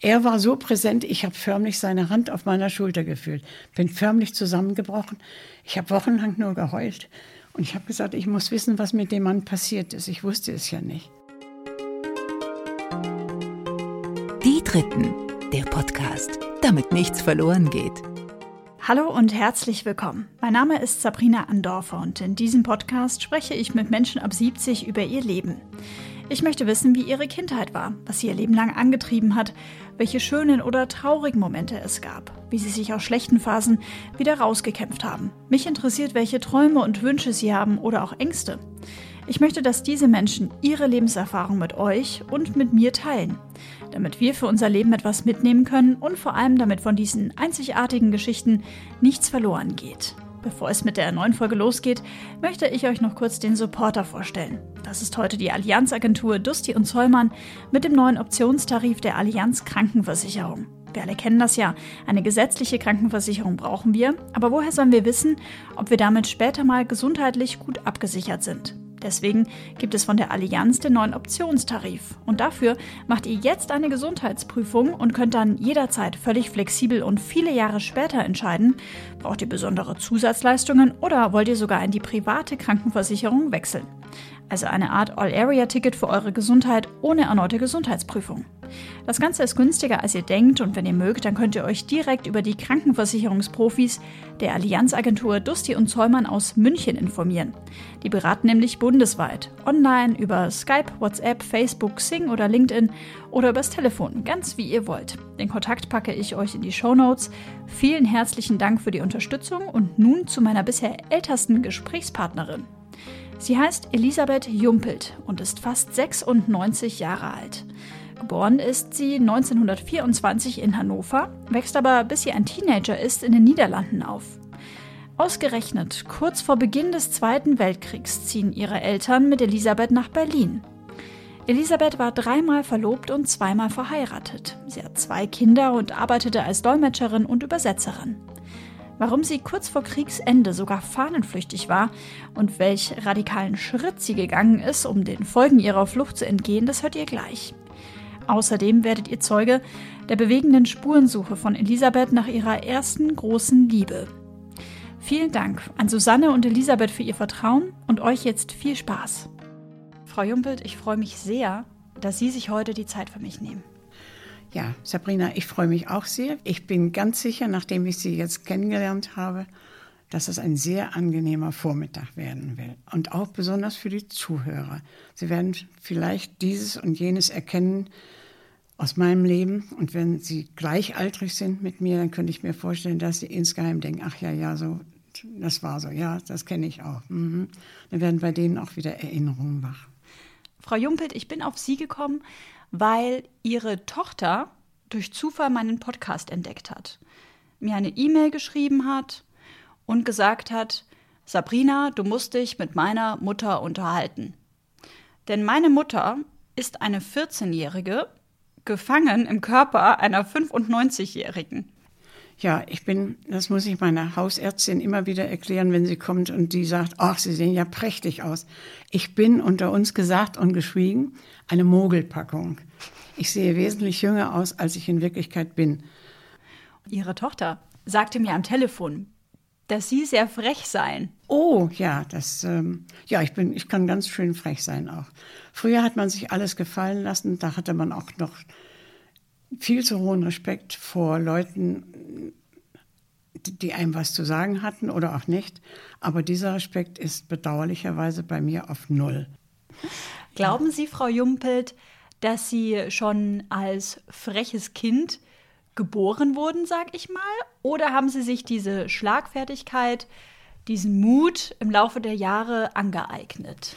Er war so präsent, ich habe förmlich seine Hand auf meiner Schulter gefühlt, bin förmlich zusammengebrochen. Ich habe wochenlang nur geheult. Und ich habe gesagt, ich muss wissen, was mit dem Mann passiert ist. Ich wusste es ja nicht. Die Dritten, der Podcast, damit nichts verloren geht. Hallo und herzlich willkommen. Mein Name ist Sabrina Andorfer und in diesem Podcast spreche ich mit Menschen ab 70 über ihr Leben. Ich möchte wissen, wie ihre Kindheit war, was sie ihr Leben lang angetrieben hat, welche schönen oder traurigen Momente es gab, wie sie sich aus schlechten Phasen wieder rausgekämpft haben. Mich interessiert, welche Träume und Wünsche sie haben oder auch Ängste. Ich möchte, dass diese Menschen ihre Lebenserfahrung mit euch und mit mir teilen, damit wir für unser Leben etwas mitnehmen können und vor allem damit von diesen einzigartigen Geschichten nichts verloren geht. Bevor es mit der neuen Folge losgeht, möchte ich euch noch kurz den Supporter vorstellen. Das ist heute die Allianzagentur Dusti und Zollmann mit dem neuen Optionstarif der Allianz Krankenversicherung. Wir alle kennen das ja. Eine gesetzliche Krankenversicherung brauchen wir. Aber woher sollen wir wissen, ob wir damit später mal gesundheitlich gut abgesichert sind? Deswegen gibt es von der Allianz den neuen Optionstarif. Und dafür macht ihr jetzt eine Gesundheitsprüfung und könnt dann jederzeit völlig flexibel und viele Jahre später entscheiden, braucht ihr besondere Zusatzleistungen oder wollt ihr sogar in die private Krankenversicherung wechseln. Also eine Art All-Area-Ticket für eure Gesundheit ohne erneute Gesundheitsprüfung. Das Ganze ist günstiger, als ihr denkt und wenn ihr mögt, dann könnt ihr euch direkt über die Krankenversicherungsprofis der Allianzagentur Dusti und Zollmann aus München informieren. Die beraten nämlich bundesweit, online, über Skype, WhatsApp, Facebook, Sing oder LinkedIn oder übers Telefon, ganz wie ihr wollt. Den Kontakt packe ich euch in die Show Notes. Vielen herzlichen Dank für die Unterstützung und nun zu meiner bisher ältesten Gesprächspartnerin. Sie heißt Elisabeth Jumpelt und ist fast 96 Jahre alt. Geboren ist sie 1924 in Hannover, wächst aber bis sie ein Teenager ist in den Niederlanden auf. Ausgerechnet kurz vor Beginn des Zweiten Weltkriegs ziehen ihre Eltern mit Elisabeth nach Berlin. Elisabeth war dreimal verlobt und zweimal verheiratet. Sie hat zwei Kinder und arbeitete als Dolmetscherin und Übersetzerin. Warum sie kurz vor Kriegsende sogar fahnenflüchtig war und welch radikalen Schritt sie gegangen ist, um den Folgen ihrer Flucht zu entgehen, das hört ihr gleich. Außerdem werdet ihr Zeuge der bewegenden Spurensuche von Elisabeth nach ihrer ersten großen Liebe. Vielen Dank an Susanne und Elisabeth für ihr Vertrauen und euch jetzt viel Spaß. Frau Jumpelt, ich freue mich sehr, dass Sie sich heute die Zeit für mich nehmen. Ja, Sabrina, ich freue mich auch sehr. Ich bin ganz sicher, nachdem ich Sie jetzt kennengelernt habe, dass es ein sehr angenehmer Vormittag werden will. Und auch besonders für die Zuhörer. Sie werden vielleicht dieses und jenes erkennen, aus meinem Leben. Und wenn sie gleichaltrig sind mit mir, dann könnte ich mir vorstellen, dass sie insgeheim denken, ach ja, ja, so, das war so, ja, das kenne ich auch. Mhm. Dann werden bei denen auch wieder Erinnerungen wach. Frau Jumpelt, ich bin auf Sie gekommen, weil Ihre Tochter durch Zufall meinen Podcast entdeckt hat, mir eine E-Mail geschrieben hat und gesagt hat, Sabrina, du musst dich mit meiner Mutter unterhalten. Denn meine Mutter ist eine 14-Jährige, gefangen im Körper einer 95-Jährigen. Ja, ich bin, das muss ich meiner Hausärztin immer wieder erklären, wenn sie kommt und die sagt, ach, Sie sehen ja prächtig aus. Ich bin unter uns gesagt und geschwiegen eine Mogelpackung. Ich sehe wesentlich jünger aus, als ich in Wirklichkeit bin. Ihre Tochter sagte mir am Telefon, dass Sie sehr frech seien. Oh, ja, das, ähm, ja, ich bin, ich kann ganz schön frech sein auch. Früher hat man sich alles gefallen lassen, da hatte man auch noch viel zu hohen Respekt vor Leuten, die einem was zu sagen hatten oder auch nicht. Aber dieser Respekt ist bedauerlicherweise bei mir auf Null. Glauben Sie, Frau Jumpelt, dass Sie schon als freches Kind geboren wurden, sag ich mal? Oder haben Sie sich diese Schlagfertigkeit, diesen Mut im Laufe der Jahre angeeignet?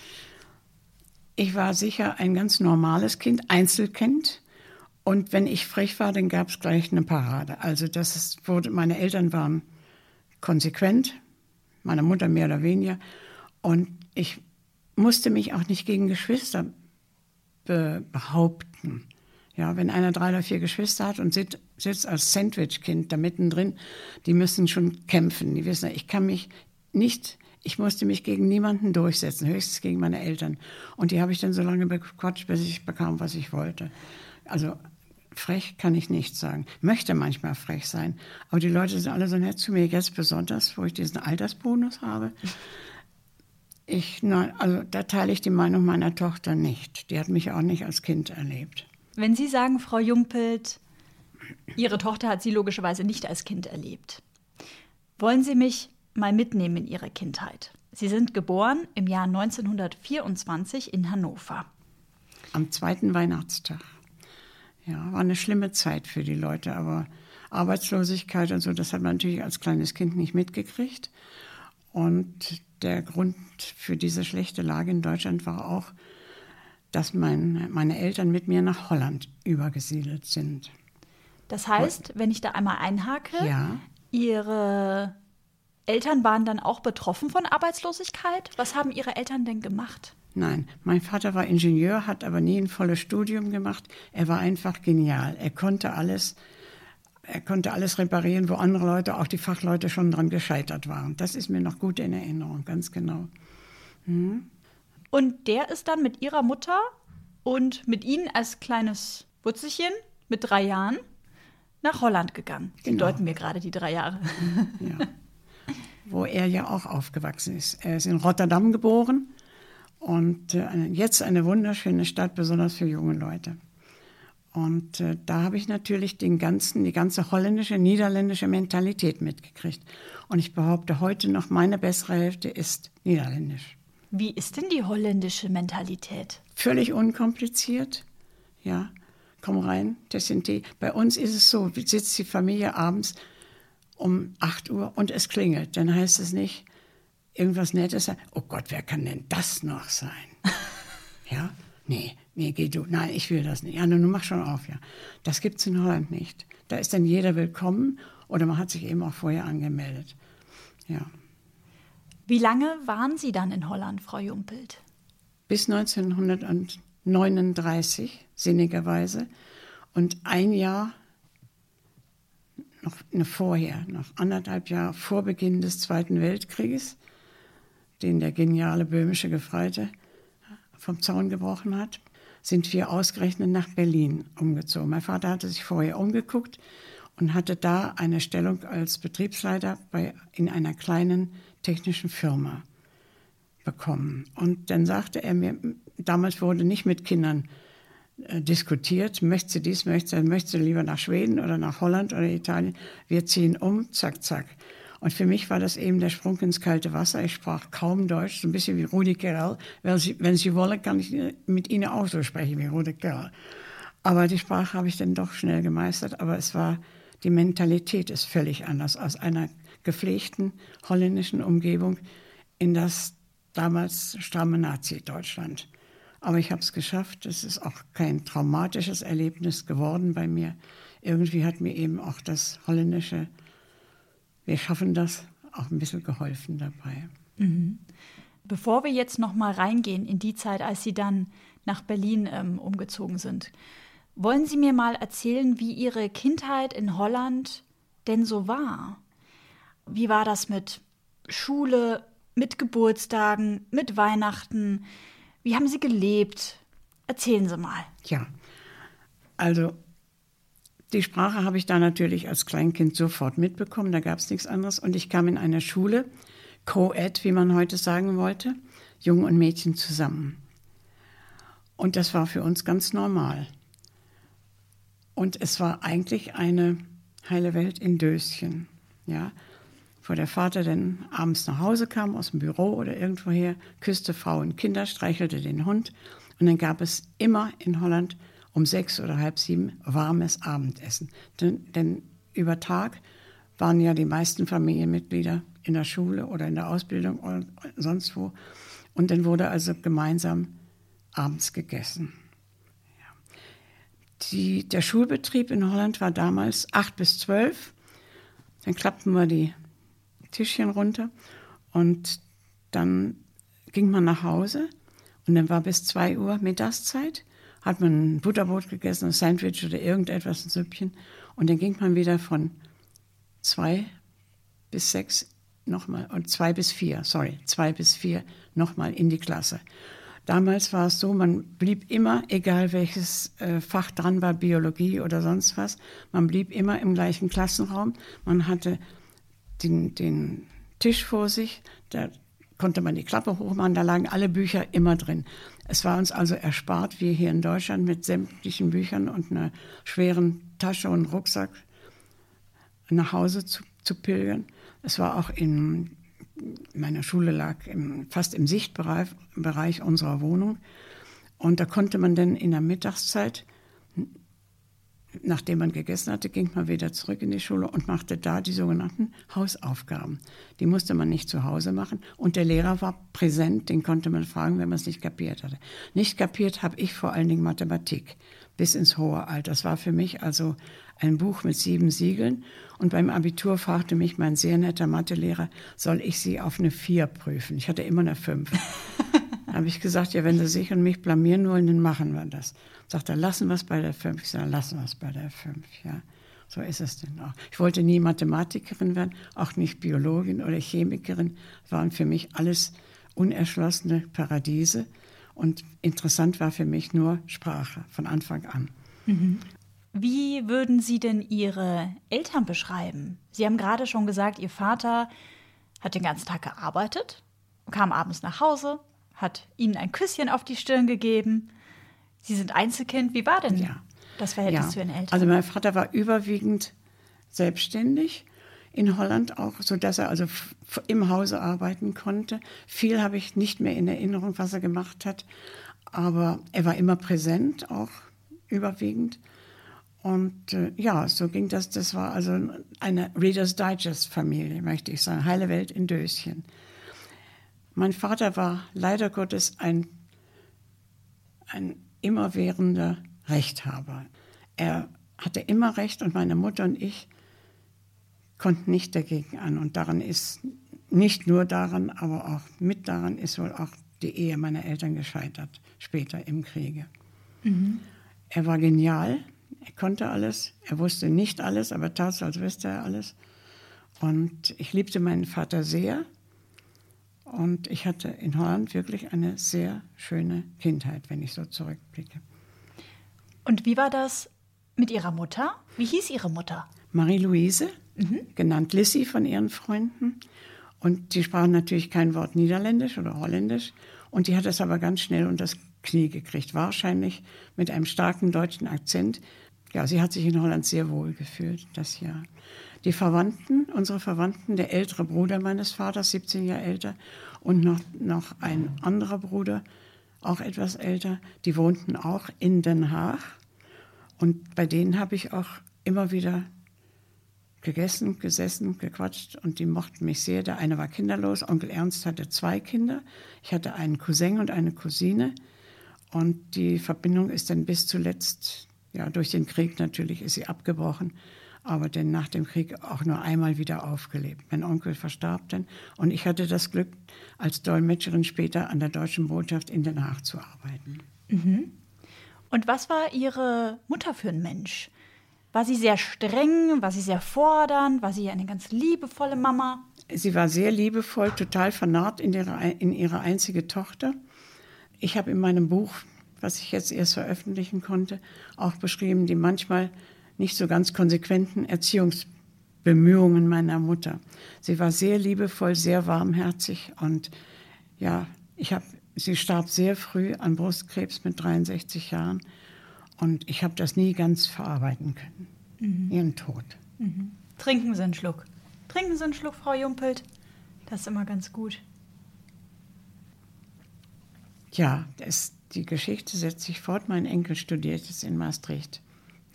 Ich war sicher ein ganz normales Kind, Einzelkind. Und wenn ich frech war, dann gab es gleich eine Parade. Also das wurde, meine Eltern waren konsequent, meine Mutter mehr oder weniger. Und ich musste mich auch nicht gegen Geschwister be behaupten. Ja, wenn einer drei oder vier Geschwister hat und sitzt, sitzt als Sandwich-Kind da mittendrin, die müssen schon kämpfen. Die wissen, ich kann mich nicht, ich musste mich gegen niemanden durchsetzen, höchstens gegen meine Eltern. Und die habe ich dann so lange bequatscht, bis ich bekam, was ich wollte. Also frech kann ich nicht sagen. Möchte manchmal frech sein. Aber die Leute sind alle so nett zu mir, jetzt besonders, wo ich diesen Altersbonus habe. Ich, also da teile ich die Meinung meiner Tochter nicht. Die hat mich auch nicht als Kind erlebt. Wenn Sie sagen, Frau Jungpelt, Ihre Tochter hat Sie logischerweise nicht als Kind erlebt. Wollen Sie mich mal mitnehmen in Ihre Kindheit? Sie sind geboren im Jahr 1924 in Hannover. Am zweiten Weihnachtstag. Ja, war eine schlimme Zeit für die Leute, aber Arbeitslosigkeit und so, das hat man natürlich als kleines Kind nicht mitgekriegt. Und der Grund für diese schlechte Lage in Deutschland war auch, dass mein, meine Eltern mit mir nach Holland übergesiedelt sind. Das heißt, wenn ich da einmal einhake, ja. Ihre Eltern waren dann auch betroffen von Arbeitslosigkeit. Was haben Ihre Eltern denn gemacht? Nein, mein Vater war Ingenieur, hat aber nie ein volles Studium gemacht. Er war einfach genial. Er konnte alles, er konnte alles reparieren, wo andere Leute, auch die Fachleute, schon dran gescheitert waren. Das ist mir noch gut in Erinnerung, ganz genau. Hm? Und der ist dann mit ihrer Mutter und mit ihnen als kleines Wurzelchen mit drei Jahren nach Holland gegangen. Sie genau. deuten mir gerade die drei Jahre. Ja. Wo er ja auch aufgewachsen ist. Er ist in Rotterdam geboren und äh, jetzt eine wunderschöne Stadt, besonders für junge Leute. Und äh, da habe ich natürlich den ganzen, die ganze holländische, niederländische Mentalität mitgekriegt. Und ich behaupte heute noch, meine bessere Hälfte ist niederländisch. Wie ist denn die holländische Mentalität? Völlig unkompliziert. Ja, komm rein, Tessin Tee. Bei uns ist es so, sitzt die Familie abends um 8 Uhr und es klingelt. Dann heißt es nicht irgendwas Nettes, oh Gott, wer kann denn das noch sein? ja, nee, nee, geh du, nein, ich will das nicht. Ja, nun mach schon auf, ja. Das gibt es in Holland nicht. Da ist dann jeder willkommen oder man hat sich eben auch vorher angemeldet. Ja. Wie lange waren Sie dann in Holland, Frau Jumpelt? Bis 1939, sinnigerweise. Und ein Jahr noch ne, vorher, noch anderthalb Jahre vor Beginn des Zweiten Weltkrieges, den der geniale böhmische Gefreite vom Zaun gebrochen hat, sind wir ausgerechnet nach Berlin umgezogen. Mein Vater hatte sich vorher umgeguckt und hatte da eine Stellung als Betriebsleiter bei, in einer kleinen technischen Firma bekommen. Und dann sagte er mir, damals wurde nicht mit Kindern äh, diskutiert, möchtest du dies, möchtest du, möchtest du lieber nach Schweden oder nach Holland oder Italien? Wir ziehen um, zack, zack. Und für mich war das eben der Sprung ins kalte Wasser. Ich sprach kaum Deutsch, so ein bisschen wie Rudi Kerl. Wenn Sie, wenn Sie wollen, kann ich mit Ihnen auch so sprechen wie Rudi Kerl. Aber die Sprache habe ich dann doch schnell gemeistert. Aber es war, die Mentalität ist völlig anders aus einer gepflegten holländischen Umgebung in das damals stramme Nazi-Deutschland. Aber ich habe es geschafft. Es ist auch kein traumatisches Erlebnis geworden bei mir. Irgendwie hat mir eben auch das holländische, wir schaffen das, auch ein bisschen geholfen dabei. Mhm. Bevor wir jetzt noch mal reingehen in die Zeit, als Sie dann nach Berlin ähm, umgezogen sind, wollen Sie mir mal erzählen, wie Ihre Kindheit in Holland denn so war? Wie war das mit Schule, mit Geburtstagen, mit Weihnachten? Wie haben Sie gelebt? Erzählen Sie mal. Ja, also die Sprache habe ich da natürlich als Kleinkind sofort mitbekommen, da gab es nichts anderes. Und ich kam in eine Schule, Co-Ed, wie man heute sagen wollte, Jungen und Mädchen zusammen. Und das war für uns ganz normal. Und es war eigentlich eine heile Welt in Döschen. Ja, wo der Vater dann abends nach Hause kam aus dem Büro oder irgendwoher, küsste Frau und Kinder, streichelte den Hund und dann gab es immer in Holland um sechs oder halb sieben warmes Abendessen. Denn, denn über Tag waren ja die meisten Familienmitglieder in der Schule oder in der Ausbildung oder sonst wo. Und dann wurde also gemeinsam abends gegessen. Ja. Die, der Schulbetrieb in Holland war damals acht bis zwölf. Dann klappten wir die Tischchen runter und dann ging man nach Hause und dann war bis zwei Uhr Mittagszeit, hat man ein Butterbrot gegessen, ein Sandwich oder irgendetwas, ein Süppchen und dann ging man wieder von zwei bis sechs nochmal und zwei bis vier, sorry, zwei bis vier nochmal in die Klasse. Damals war es so, man blieb immer, egal welches äh, Fach dran war, Biologie oder sonst was, man blieb immer im gleichen Klassenraum. Man hatte den, den Tisch vor sich, da konnte man die Klappe hochmachen, da lagen alle Bücher immer drin. Es war uns also erspart, wie hier in Deutschland mit sämtlichen Büchern und einer schweren Tasche und Rucksack nach Hause zu, zu pilgern. Es war auch in meiner Schule lag im, fast im Sichtbereich Bereich unserer Wohnung. Und da konnte man dann in der Mittagszeit, nachdem man gegessen hatte, ging man wieder zurück in die Schule und machte da die sogenannten Hausaufgaben. Die musste man nicht zu Hause machen. Und der Lehrer war präsent, den konnte man fragen, wenn man es nicht kapiert hatte. Nicht kapiert habe ich vor allen Dingen Mathematik bis ins hohe Alter. Das war für mich also ein Buch mit sieben Siegeln. Und beim Abitur fragte mich mein sehr netter Mathelehrer, soll ich sie auf eine Vier prüfen? Ich hatte immer eine Fünf. da habe ich gesagt, ja, wenn Sie sich und mich blamieren wollen, dann machen wir das. Sagt er, lassen wir es bei der Fünf. Ich sage, lassen wir es bei der Fünf, ja. So ist es denn auch. Ich wollte nie Mathematikerin werden, auch nicht Biologin oder Chemikerin. Waren für mich alles unerschlossene Paradiese. Und interessant war für mich nur Sprache von Anfang an. Mhm. Wie würden Sie denn Ihre Eltern beschreiben? Sie haben gerade schon gesagt, Ihr Vater hat den ganzen Tag gearbeitet, kam abends nach Hause, hat Ihnen ein Küsschen auf die Stirn gegeben. Sie sind Einzelkind. Wie war denn ja. das Verhältnis ja. zu Ihren Eltern? Also mein Vater war überwiegend selbstständig in Holland auch, so dass er also im Hause arbeiten konnte. Viel habe ich nicht mehr in Erinnerung, was er gemacht hat, aber er war immer präsent, auch überwiegend. Und äh, ja, so ging das. Das war also eine Reader's Digest-Familie, möchte ich sagen. Heile Welt in Döschen. Mein Vater war leider Gottes ein, ein immerwährender Rechthaber. Er hatte immer Recht und meine Mutter und ich konnten nicht dagegen an. Und daran ist, nicht nur daran, aber auch mit daran ist wohl auch die Ehe meiner Eltern gescheitert, später im Kriege. Mhm. Er war genial, er konnte alles, er wusste nicht alles, aber tat so, als wüsste er alles. Und ich liebte meinen Vater sehr. Und ich hatte in Holland wirklich eine sehr schöne Kindheit, wenn ich so zurückblicke. Und wie war das mit Ihrer Mutter? Wie hieß Ihre Mutter? Marie-Louise, mhm. genannt Lissy von ihren Freunden. Und die sprachen natürlich kein Wort Niederländisch oder Holländisch. Und die hat es aber ganz schnell unter das Knie gekriegt. Wahrscheinlich mit einem starken deutschen Akzent, ja, sie hat sich in Holland sehr wohl gefühlt, das Jahr. Die Verwandten, unsere Verwandten, der ältere Bruder meines Vaters, 17 Jahre älter, und noch, noch ein anderer Bruder, auch etwas älter, die wohnten auch in Den Haag. Und bei denen habe ich auch immer wieder gegessen, gesessen, gequatscht und die mochten mich sehr. Der eine war kinderlos, Onkel Ernst hatte zwei Kinder. Ich hatte einen Cousin und eine Cousine. Und die Verbindung ist dann bis zuletzt ja, durch den Krieg natürlich ist sie abgebrochen, aber dann nach dem Krieg auch nur einmal wieder aufgelebt. Mein Onkel verstarb dann und ich hatte das Glück, als Dolmetscherin später an der deutschen Botschaft in Den Haag zu arbeiten. Mhm. Und was war Ihre Mutter für ein Mensch? War sie sehr streng? War sie sehr fordernd? War sie eine ganz liebevolle Mama? Sie war sehr liebevoll, total vernarrt in ihre, in ihre einzige Tochter. Ich habe in meinem Buch was ich jetzt erst veröffentlichen konnte, auch beschrieben, die manchmal nicht so ganz konsequenten Erziehungsbemühungen meiner Mutter. Sie war sehr liebevoll, sehr warmherzig und ja, ich habe, sie starb sehr früh an Brustkrebs mit 63 Jahren und ich habe das nie ganz verarbeiten können, mhm. ihren Tod. Mhm. Trinken Sie einen Schluck. Trinken Sie einen Schluck, Frau Jumpelt. Das ist immer ganz gut. Ja, das, die Geschichte setzt sich fort. Mein Enkel studiert jetzt in Maastricht,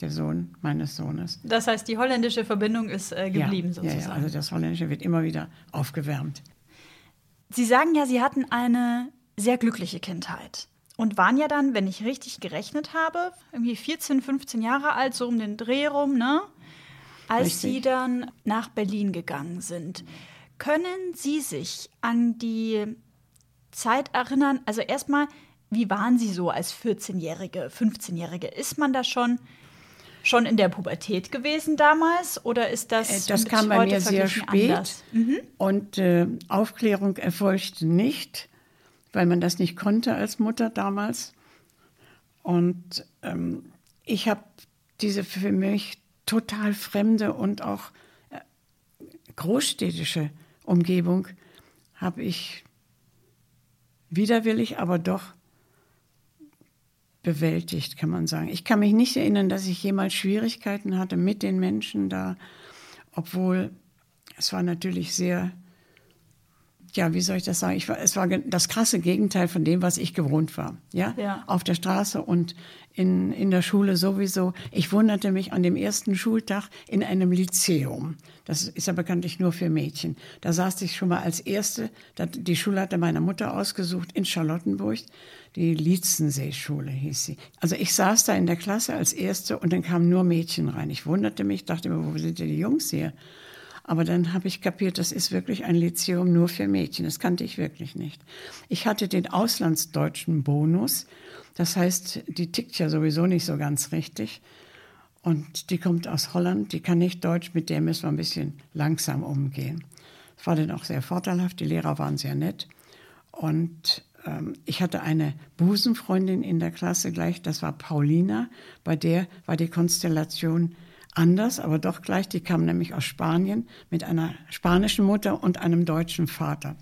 der Sohn meines Sohnes. Das heißt, die holländische Verbindung ist äh, geblieben ja, sozusagen. Ja, ja, also das Holländische wird immer wieder aufgewärmt. Sie sagen ja, Sie hatten eine sehr glückliche Kindheit und waren ja dann, wenn ich richtig gerechnet habe, irgendwie 14, 15 Jahre alt, so um den Dreh rum, ne? Als richtig. Sie dann nach Berlin gegangen sind. Können Sie sich an die Zeit erinnern? Also erstmal, wie waren Sie so als 14-Jährige, 15-Jährige? Ist man da schon schon in der Pubertät gewesen damals oder ist das äh, das kam bei mir sehr spät mhm. und äh, Aufklärung erfolgte nicht weil man das nicht konnte als Mutter damals. Und ähm, ich habe diese für mich total fremde und auch äh, großstädtische Umgebung habe ich widerwillig, aber doch bewältigt, kann man sagen. Ich kann mich nicht erinnern, dass ich jemals Schwierigkeiten hatte mit den Menschen da, obwohl es war natürlich sehr ja, wie soll ich das sagen? Ich war, es war das krasse Gegenteil von dem, was ich gewohnt war. Ja, ja. auf der Straße und in, in der Schule sowieso. Ich wunderte mich an dem ersten Schultag in einem Lyzeum. Das ist ja bekanntlich nur für Mädchen. Da saß ich schon mal als Erste. Die Schule hatte meine Mutter ausgesucht in Charlottenburg. Die Lietzenseeschule hieß sie. Also ich saß da in der Klasse als Erste und dann kamen nur Mädchen rein. Ich wunderte mich, dachte mir, wo sind denn die Jungs hier? Aber dann habe ich kapiert, das ist wirklich ein Lyzeum nur für Mädchen. Das kannte ich wirklich nicht. Ich hatte den auslandsdeutschen Bonus. Das heißt, die tickt ja sowieso nicht so ganz richtig. Und die kommt aus Holland, die kann nicht Deutsch, mit der müssen wir ein bisschen langsam umgehen. Das war dann auch sehr vorteilhaft, die Lehrer waren sehr nett. Und ähm, ich hatte eine Busenfreundin in der Klasse gleich, das war Paulina, bei der war die Konstellation anders, aber doch gleich. Die kam nämlich aus Spanien mit einer spanischen Mutter und einem deutschen Vater.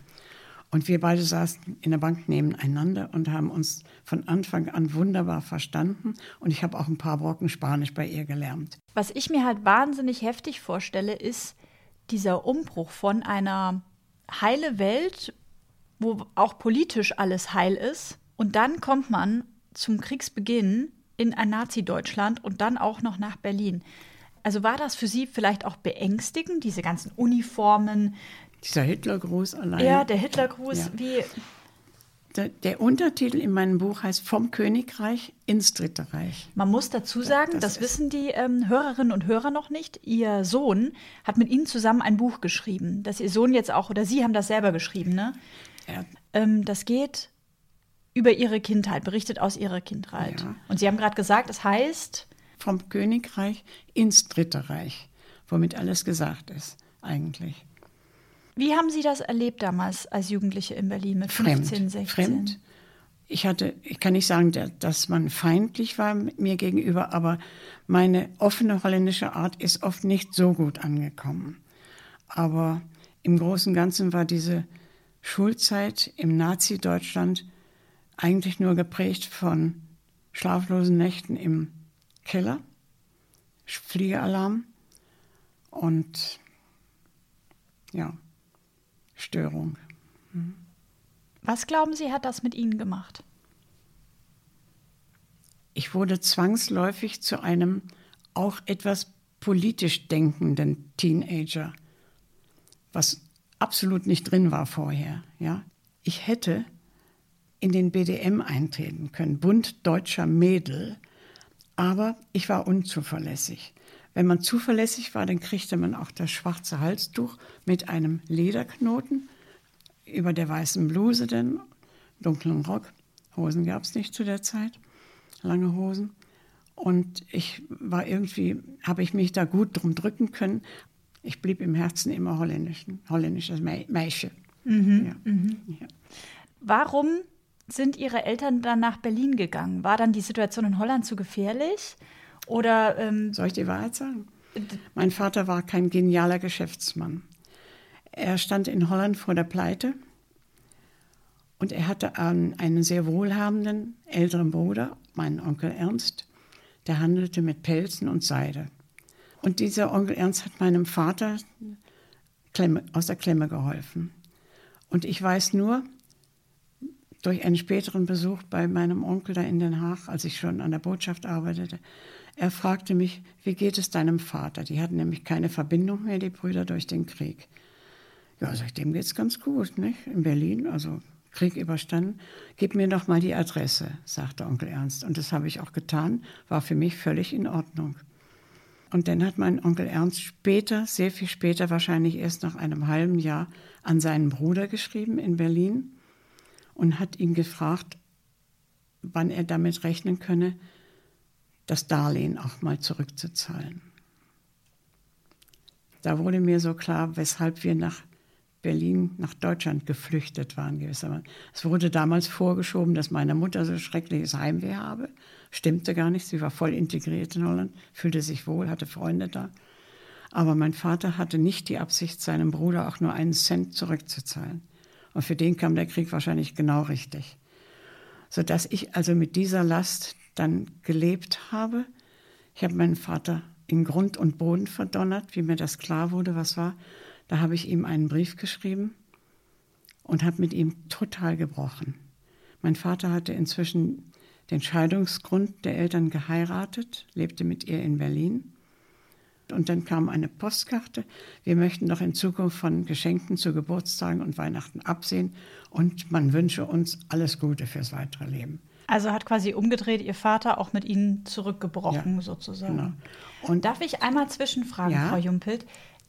Und wir beide saßen in der Bank nebeneinander und haben uns von Anfang an wunderbar verstanden. Und ich habe auch ein paar Brocken Spanisch bei ihr gelernt. Was ich mir halt wahnsinnig heftig vorstelle, ist dieser Umbruch von einer heile Welt, wo auch politisch alles heil ist. Und dann kommt man zum Kriegsbeginn in ein Nazi-Deutschland und dann auch noch nach Berlin. Also war das für Sie vielleicht auch beängstigend, diese ganzen Uniformen? Dieser Hitlergruß allein. Ja, der Hitlergruß, ja. wie. Der, der, Untertitel in meinem Buch heißt Vom Königreich ins Dritte Reich. Man muss dazu sagen, das, das wissen die ähm, Hörerinnen und Hörer noch nicht. Ihr Sohn hat mit Ihnen zusammen ein Buch geschrieben, dass Ihr Sohn jetzt auch, oder Sie haben das selber geschrieben, ne? Ja. Ähm, das geht über Ihre Kindheit, berichtet aus Ihrer Kindheit. Ja. Und Sie haben gerade gesagt, es heißt vom Königreich ins Dritte Reich, womit alles gesagt ist eigentlich. Wie haben Sie das erlebt damals als Jugendliche in Berlin mit 15, fremd, 16? Fremd. Ich hatte, ich kann nicht sagen, dass man feindlich war mir gegenüber, aber meine offene holländische Art ist oft nicht so gut angekommen. Aber im Großen und Ganzen war diese Schulzeit im Nazi-Deutschland eigentlich nur geprägt von schlaflosen Nächten im Keller, Fliegealarm und ja, Störung. Mhm. Was glauben Sie, hat das mit Ihnen gemacht? Ich wurde zwangsläufig zu einem auch etwas politisch denkenden Teenager, was absolut nicht drin war vorher. Ja? Ich hätte in den BDM eintreten können, Bund Deutscher Mädel, aber ich war unzuverlässig. Wenn man zuverlässig war, dann kriegte man auch das schwarze Halstuch mit einem Lederknoten über der weißen Bluse, den dunklen Rock. Hosen gab es nicht zu der Zeit, lange Hosen. Und ich war irgendwie, habe ich mich da gut drum drücken können. Ich blieb im Herzen immer holländisch, holländisches Mädchen. Mhm, ja. Mhm. Ja. Warum sind Ihre Eltern dann nach Berlin gegangen? War dann die Situation in Holland zu gefährlich? Oder ähm soll ich die Wahrheit sagen? Mein Vater war kein genialer Geschäftsmann. Er stand in Holland vor der Pleite und er hatte einen sehr wohlhabenden älteren Bruder, meinen Onkel Ernst, der handelte mit Pelzen und Seide. Und dieser Onkel Ernst hat meinem Vater Klemme, aus der Klemme geholfen. Und ich weiß nur, durch einen späteren Besuch bei meinem Onkel da in Den Haag, als ich schon an der Botschaft arbeitete. Er fragte mich, wie geht es deinem Vater? Die hatten nämlich keine Verbindung mehr, die Brüder, durch den Krieg. Ja, sag ich, dem geht's ganz gut, nicht? In Berlin, also Krieg überstanden. Gib mir doch mal die Adresse, sagte Onkel Ernst. Und das habe ich auch getan, war für mich völlig in Ordnung. Und dann hat mein Onkel Ernst später, sehr viel später, wahrscheinlich erst nach einem halben Jahr, an seinen Bruder geschrieben in Berlin und hat ihn gefragt, wann er damit rechnen könne, das Darlehen auch mal zurückzuzahlen. Da wurde mir so klar, weshalb wir nach Berlin nach Deutschland geflüchtet waren gewissermaßen. Es wurde damals vorgeschoben, dass meine Mutter so schreckliches Heimweh habe. Stimmte gar nicht. Sie war voll integriert in Holland, fühlte sich wohl, hatte Freunde da. Aber mein Vater hatte nicht die Absicht, seinem Bruder auch nur einen Cent zurückzuzahlen. Und für den kam der Krieg wahrscheinlich genau richtig. Sodass ich also mit dieser Last dann gelebt habe. Ich habe meinen Vater in Grund und Boden verdonnert, wie mir das klar wurde, was war. Da habe ich ihm einen Brief geschrieben und habe mit ihm total gebrochen. Mein Vater hatte inzwischen den Scheidungsgrund der Eltern geheiratet, lebte mit ihr in Berlin. Und dann kam eine Postkarte. Wir möchten doch in Zukunft von Geschenken zu Geburtstagen und Weihnachten absehen und man wünsche uns alles Gute fürs weitere Leben. Also hat quasi umgedreht Ihr Vater auch mit Ihnen zurückgebrochen, ja, sozusagen. Genau. Und Darf ich einmal zwischenfragen, ja? Frau Jumpelt?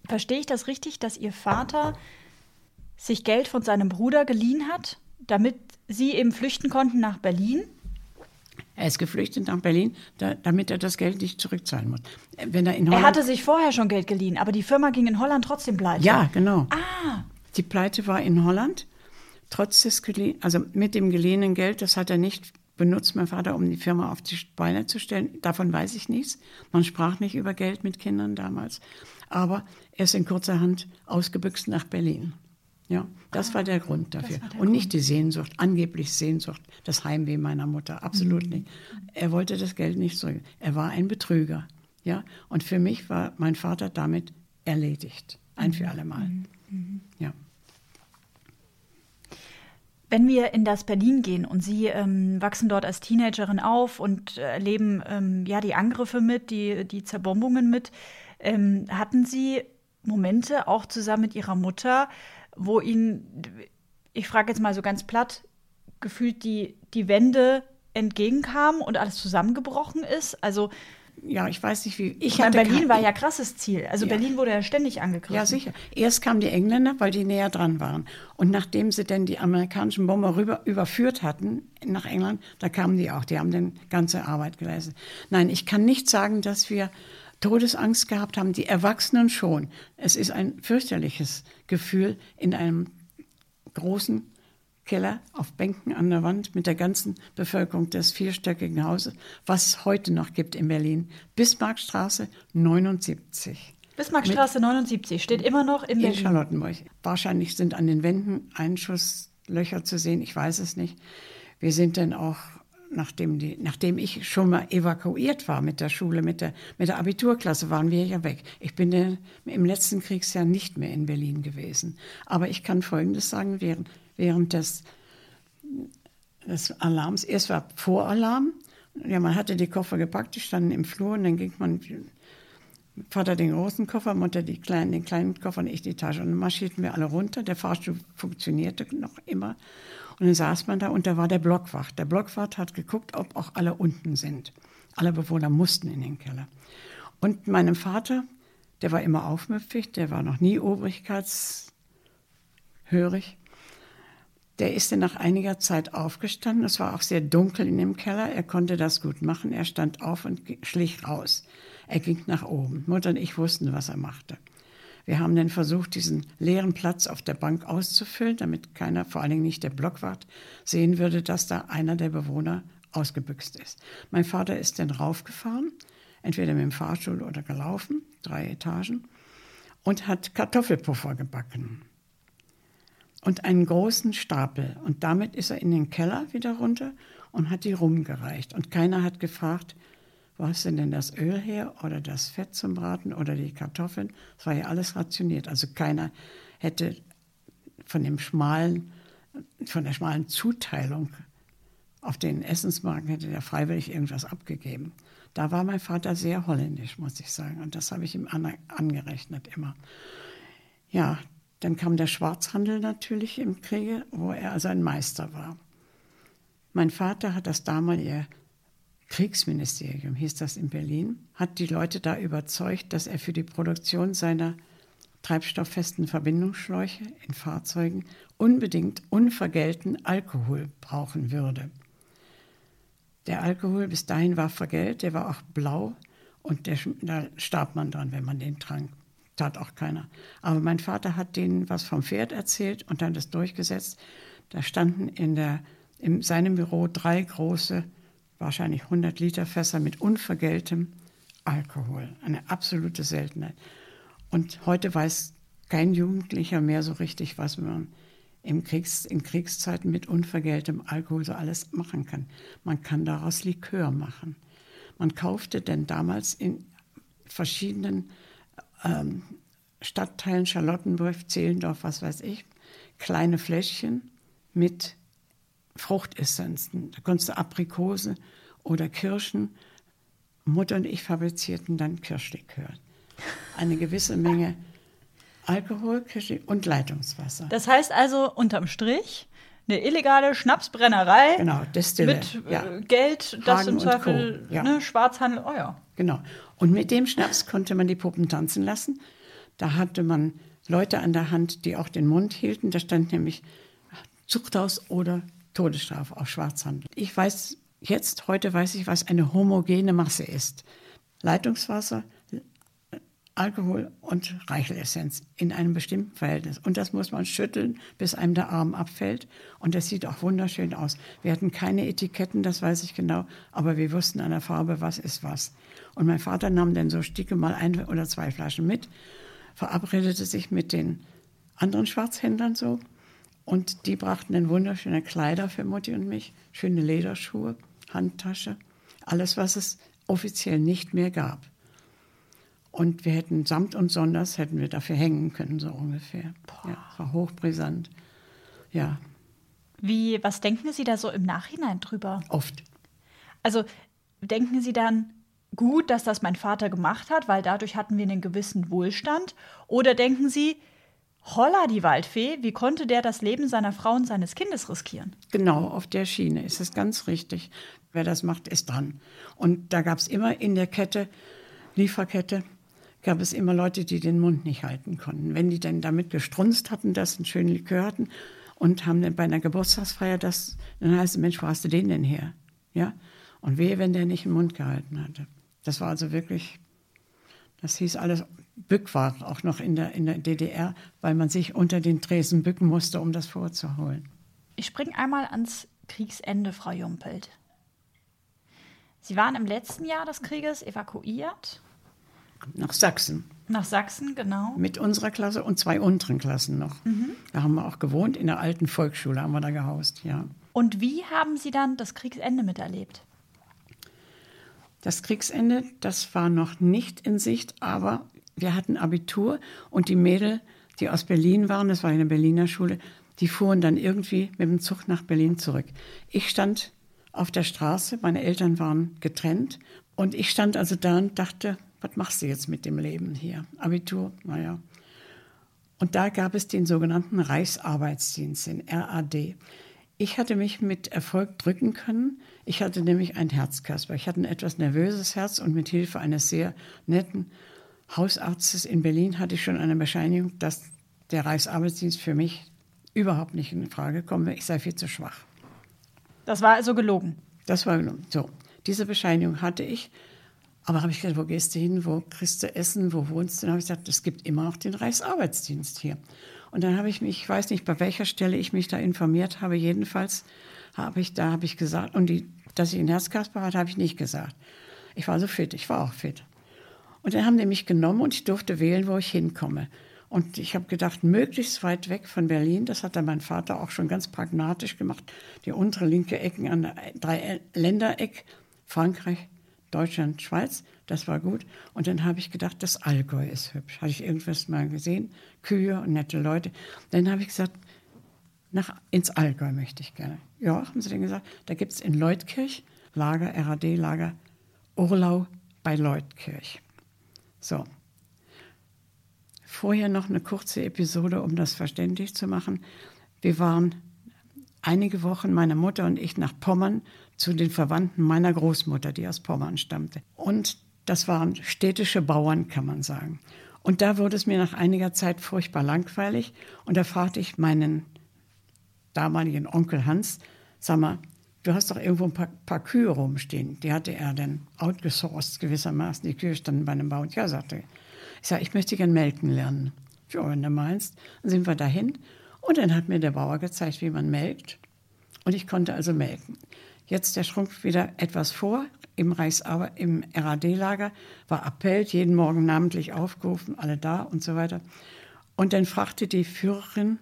Verstehe ich das richtig, dass Ihr Vater sich Geld von seinem Bruder geliehen hat, damit Sie eben flüchten konnten nach Berlin? Er ist geflüchtet nach Berlin, da, damit er das Geld nicht zurückzahlen muss. Wenn er, in Holland, er hatte sich vorher schon Geld geliehen, aber die Firma ging in Holland trotzdem pleite. Ja, genau. Ah. Die Pleite war in Holland, trotz des also mit dem geliehenen Geld, das hat er nicht benutzt, mein Vater, um die Firma auf die Beine zu stellen. Davon weiß ich nichts. Man sprach nicht über Geld mit Kindern damals. Aber er ist in kurzer Hand ausgebüxt nach Berlin. Ja, das ah, war der Grund dafür. Der und nicht Grund. die Sehnsucht, angeblich Sehnsucht, das Heimweh meiner Mutter. Absolut mhm. nicht. Er wollte das Geld nicht zurück. Er war ein Betrüger. Ja, und für mich war mein Vater damit erledigt. Ein für alle Mal. Mhm. mhm. Ja. Wenn wir in das Berlin gehen und Sie ähm, wachsen dort als Teenagerin auf und erleben ähm, ja die Angriffe mit, die, die Zerbombungen mit, ähm, hatten Sie Momente auch zusammen mit Ihrer Mutter, wo Ihnen, ich frage jetzt mal so ganz platt, gefühlt die, die Wände entgegenkamen und alles zusammengebrochen ist? Also ja, ich weiß nicht, wie. Ich, meine, Berlin war ja krasses Ziel. Also ja. Berlin wurde ja ständig angegriffen. Ja, sicher. Erst kamen die Engländer, weil die näher dran waren. Und nachdem sie dann die amerikanischen Bomber rüber überführt hatten nach England, da kamen die auch. Die haben dann ganze Arbeit geleistet. Nein, ich kann nicht sagen, dass wir Todesangst gehabt haben, die Erwachsenen schon. Es ist ein fürchterliches Gefühl, in einem großen Keller auf Bänken an der Wand mit der ganzen Bevölkerung des vierstöckigen Hauses, was es heute noch gibt in Berlin. Bismarckstraße 79. Bismarckstraße 79 steht immer noch in Berlin. In Charlottenburg. Wahrscheinlich sind an den Wänden Einschusslöcher zu sehen, ich weiß es nicht. Wir sind dann auch nachdem, die, nachdem ich schon mal evakuiert war mit der Schule, mit der, mit der Abiturklasse, waren wir ja weg. Ich bin der, im letzten Kriegsjahr nicht mehr in Berlin gewesen. Aber ich kann Folgendes sagen, während, während des, des Alarms, erst war Voralarm, ja, man hatte die Koffer gepackt, die standen im Flur und dann ging man, Vater den großen Koffer, Mutter die kleinen, den kleinen Koffer und ich die Tasche. Und dann marschierten wir alle runter. Der Fahrstuhl funktionierte noch immer. Und dann saß man da und da war der Blockwacht. Der Blockwacht hat geguckt, ob auch alle unten sind. Alle Bewohner mussten in den Keller. Und meinem Vater, der war immer aufmüpfig, der war noch nie obrigkeitshörig. Der ist dann nach einiger Zeit aufgestanden. Es war auch sehr dunkel in dem Keller. Er konnte das gut machen. Er stand auf und schlich raus. Er ging nach oben. Mutter und ich wussten, was er machte. Wir haben dann versucht, diesen leeren Platz auf der Bank auszufüllen, damit keiner, vor allen Dingen nicht der Blockwart, sehen würde, dass da einer der Bewohner ausgebüxt ist. Mein Vater ist dann raufgefahren, entweder mit dem Fahrstuhl oder gelaufen, drei Etagen, und hat Kartoffelpuffer gebacken. Und einen großen Stapel. Und damit ist er in den Keller wieder runter und hat die rumgereicht. Und keiner hat gefragt, wo hast du denn das Öl her oder das Fett zum Braten oder die Kartoffeln? Es war ja alles rationiert. Also keiner hätte von dem schmalen, von der schmalen Zuteilung auf den Essensmarken hätte der freiwillig irgendwas abgegeben. Da war mein Vater sehr holländisch, muss ich sagen. Und das habe ich ihm angerechnet immer. Ja, dann kam der Schwarzhandel natürlich im Kriege, wo er also ein Meister war. Mein Vater hat das damalige Kriegsministerium, hieß das in Berlin, hat die Leute da überzeugt, dass er für die Produktion seiner treibstofffesten Verbindungsschläuche in Fahrzeugen unbedingt unvergelten Alkohol brauchen würde. Der Alkohol bis dahin war vergällt, der war auch blau und der, da starb man dran, wenn man den trank. tat auch keiner. Aber mein Vater hat denen was vom Pferd erzählt und dann das durchgesetzt. Da standen in, der, in seinem Büro drei große, wahrscheinlich 100 Liter Fässer mit unvergeltem Alkohol. Eine absolute Seltenheit. Und heute weiß kein Jugendlicher mehr so richtig, was man im Kriegs-, in Kriegszeiten mit unvergeltem Alkohol so alles machen kann. Man kann daraus Likör machen. Man kaufte denn damals in verschiedenen ähm, Stadtteilen, Charlottenburg, Zehlendorf, was weiß ich, kleine Fläschchen mit Fruchtessenzen. Da konntest du Aprikose oder Kirschen. Mutter und ich fabrizierten dann Kirschlikör. Eine gewisse Menge Alkohol und Leitungswasser. Das heißt also unterm Strich eine illegale Schnapsbrennerei genau, Destille, mit äh, ja. Geld, das Hagen im Zweifel ja. ne, Schwarzhandel, oh ja. Genau. Und mit dem Schnaps konnte man die Puppen tanzen lassen. Da hatte man Leute an der Hand, die auch den Mund hielten. Da stand nämlich Zuchthaus oder Todesstrafe auf Schwarzhandel. Ich weiß jetzt, heute weiß ich, was eine homogene Masse ist. Leitungswasser, Alkohol und Reichelssenz in einem bestimmten Verhältnis. Und das muss man schütteln, bis einem der Arm abfällt. Und das sieht auch wunderschön aus. Wir hatten keine Etiketten, das weiß ich genau, aber wir wussten an der Farbe, was ist was. Und mein Vater nahm dann so Sticke mal ein oder zwei Flaschen mit, verabredete sich mit den anderen Schwarzhändlern so. Und die brachten dann wunderschöne Kleider für Mutti und mich, schöne Lederschuhe, Handtasche, alles, was es offiziell nicht mehr gab. Und wir hätten samt und sonders hätten wir dafür hängen können, so ungefähr. Boah. Ja, war hochbrisant. Ja. Wie, was denken Sie da so im Nachhinein drüber? Oft. Also denken Sie dann, gut, dass das mein Vater gemacht hat, weil dadurch hatten wir einen gewissen Wohlstand? Oder denken Sie, holla die Waldfee, wie konnte der das Leben seiner Frau und seines Kindes riskieren? Genau, auf der Schiene ist es ganz richtig. Wer das macht, ist dran. Und da gab es immer in der Kette, Lieferkette, gab es immer Leute, die den Mund nicht halten konnten. Wenn die dann damit gestrunzt hatten, dass einen schönen Likör hatten und haben dann bei einer Geburtstagsfeier das, dann heißt es, Mensch, wo hast du den denn her? Ja? Und wehe, wenn der nicht den Mund gehalten hatte. Das war also wirklich, das hieß alles Bück war auch noch in der, in der DDR, weil man sich unter den Tresen bücken musste, um das vorzuholen. Ich springe einmal ans Kriegsende, Frau Jumpelt. Sie waren im letzten Jahr des Krieges evakuiert nach Sachsen. Nach Sachsen, genau. Mit unserer Klasse und zwei unteren Klassen noch. Mhm. Da haben wir auch gewohnt, in der alten Volksschule haben wir da gehaust, ja. Und wie haben Sie dann das Kriegsende miterlebt? Das Kriegsende, das war noch nicht in Sicht, aber wir hatten Abitur und die Mädel, die aus Berlin waren, das war eine Berliner Schule, die fuhren dann irgendwie mit dem Zug nach Berlin zurück. Ich stand auf der Straße, meine Eltern waren getrennt und ich stand also da und dachte, was machst du jetzt mit dem Leben hier? Abitur, naja. Und da gab es den sogenannten Reichsarbeitsdienst, den RAD. Ich hatte mich mit Erfolg drücken können. Ich hatte nämlich ein Herzkasper. Ich hatte ein etwas nervöses Herz und mit Hilfe eines sehr netten Hausarztes in Berlin hatte ich schon eine Bescheinigung, dass der Reichsarbeitsdienst für mich überhaupt nicht in Frage komme. Ich sei viel zu schwach. Das war also gelogen. Das war gelogen. So, diese Bescheinigung hatte ich. Aber habe ich gedacht, wo gehst du hin, wo kriegst du Essen, wo wohnst du? Dann habe ich gesagt, es gibt immer noch den Reichsarbeitsdienst hier. Und dann habe ich mich, ich weiß nicht, bei welcher Stelle ich mich da informiert habe, jedenfalls habe ich, da habe ich gesagt, und die, dass ich einen Herzkasper hatte, habe ich nicht gesagt. Ich war so fit, ich war auch fit. Und dann haben die mich genommen und ich durfte wählen, wo ich hinkomme. Und ich habe gedacht, möglichst weit weg von Berlin, das hat dann mein Vater auch schon ganz pragmatisch gemacht, die untere linke Ecken an der Dreiländereck, Frankreich, Deutschland, Schweiz, das war gut. Und dann habe ich gedacht, das Allgäu ist hübsch. Hatte ich irgendwas mal gesehen, Kühe und nette Leute. Dann habe ich gesagt, nach, ins Allgäu möchte ich gerne. Ja, haben sie dann gesagt, da gibt es in Leutkirch Lager, RAD-Lager, Urlau bei Leutkirch. So. Vorher noch eine kurze Episode, um das verständlich zu machen. Wir waren einige Wochen, meine Mutter und ich, nach Pommern zu den Verwandten meiner Großmutter, die aus Pommern stammte. Und das waren städtische Bauern, kann man sagen. Und da wurde es mir nach einiger Zeit furchtbar langweilig. Und da fragte ich meinen damaligen Onkel Hans, sag mal, du hast doch irgendwo ein paar, paar Kühe rumstehen. Die hatte er dann outgesourced gewissermaßen. Die Kühe standen bei einem Bauern. Ja, sagte er. Ich sage, ich möchte gern melken lernen. Ja, wenn du meinst. Dann sind wir dahin und dann hat mir der Bauer gezeigt, wie man melkt. Und ich konnte also melken. Jetzt der Schrumpf wieder etwas vor. Im Reichsarbe im RAD-Lager war Appell, jeden Morgen namentlich aufgerufen, alle da und so weiter. Und dann fragte die Führerin,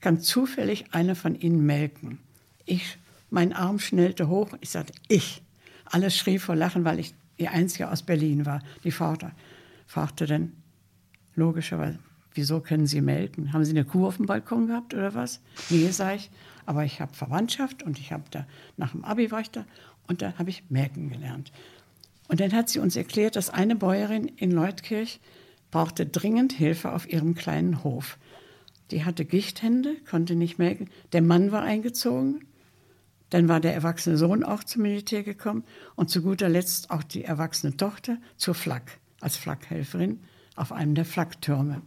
kann zufällig einer von Ihnen melken? Ich, mein Arm schnellte hoch. Ich sagte, ich. Alles schrie vor Lachen, weil ich die Einzige aus Berlin war. Die Vater fragte dann, logischerweise, wieso können Sie melken? Haben Sie eine Kuh auf dem Balkon gehabt oder was? Nee, sag ich, aber ich habe Verwandtschaft und ich habe da, nach dem Abi war ich da und da habe ich melken gelernt. Und dann hat sie uns erklärt, dass eine Bäuerin in Leutkirch brauchte dringend Hilfe auf ihrem kleinen Hof. Die hatte Gichthände, konnte nicht melken. Der Mann war eingezogen. Dann war der erwachsene Sohn auch zum Militär gekommen und zu guter Letzt auch die erwachsene Tochter zur Flak als Flakhelferin auf einem der Flaktürme,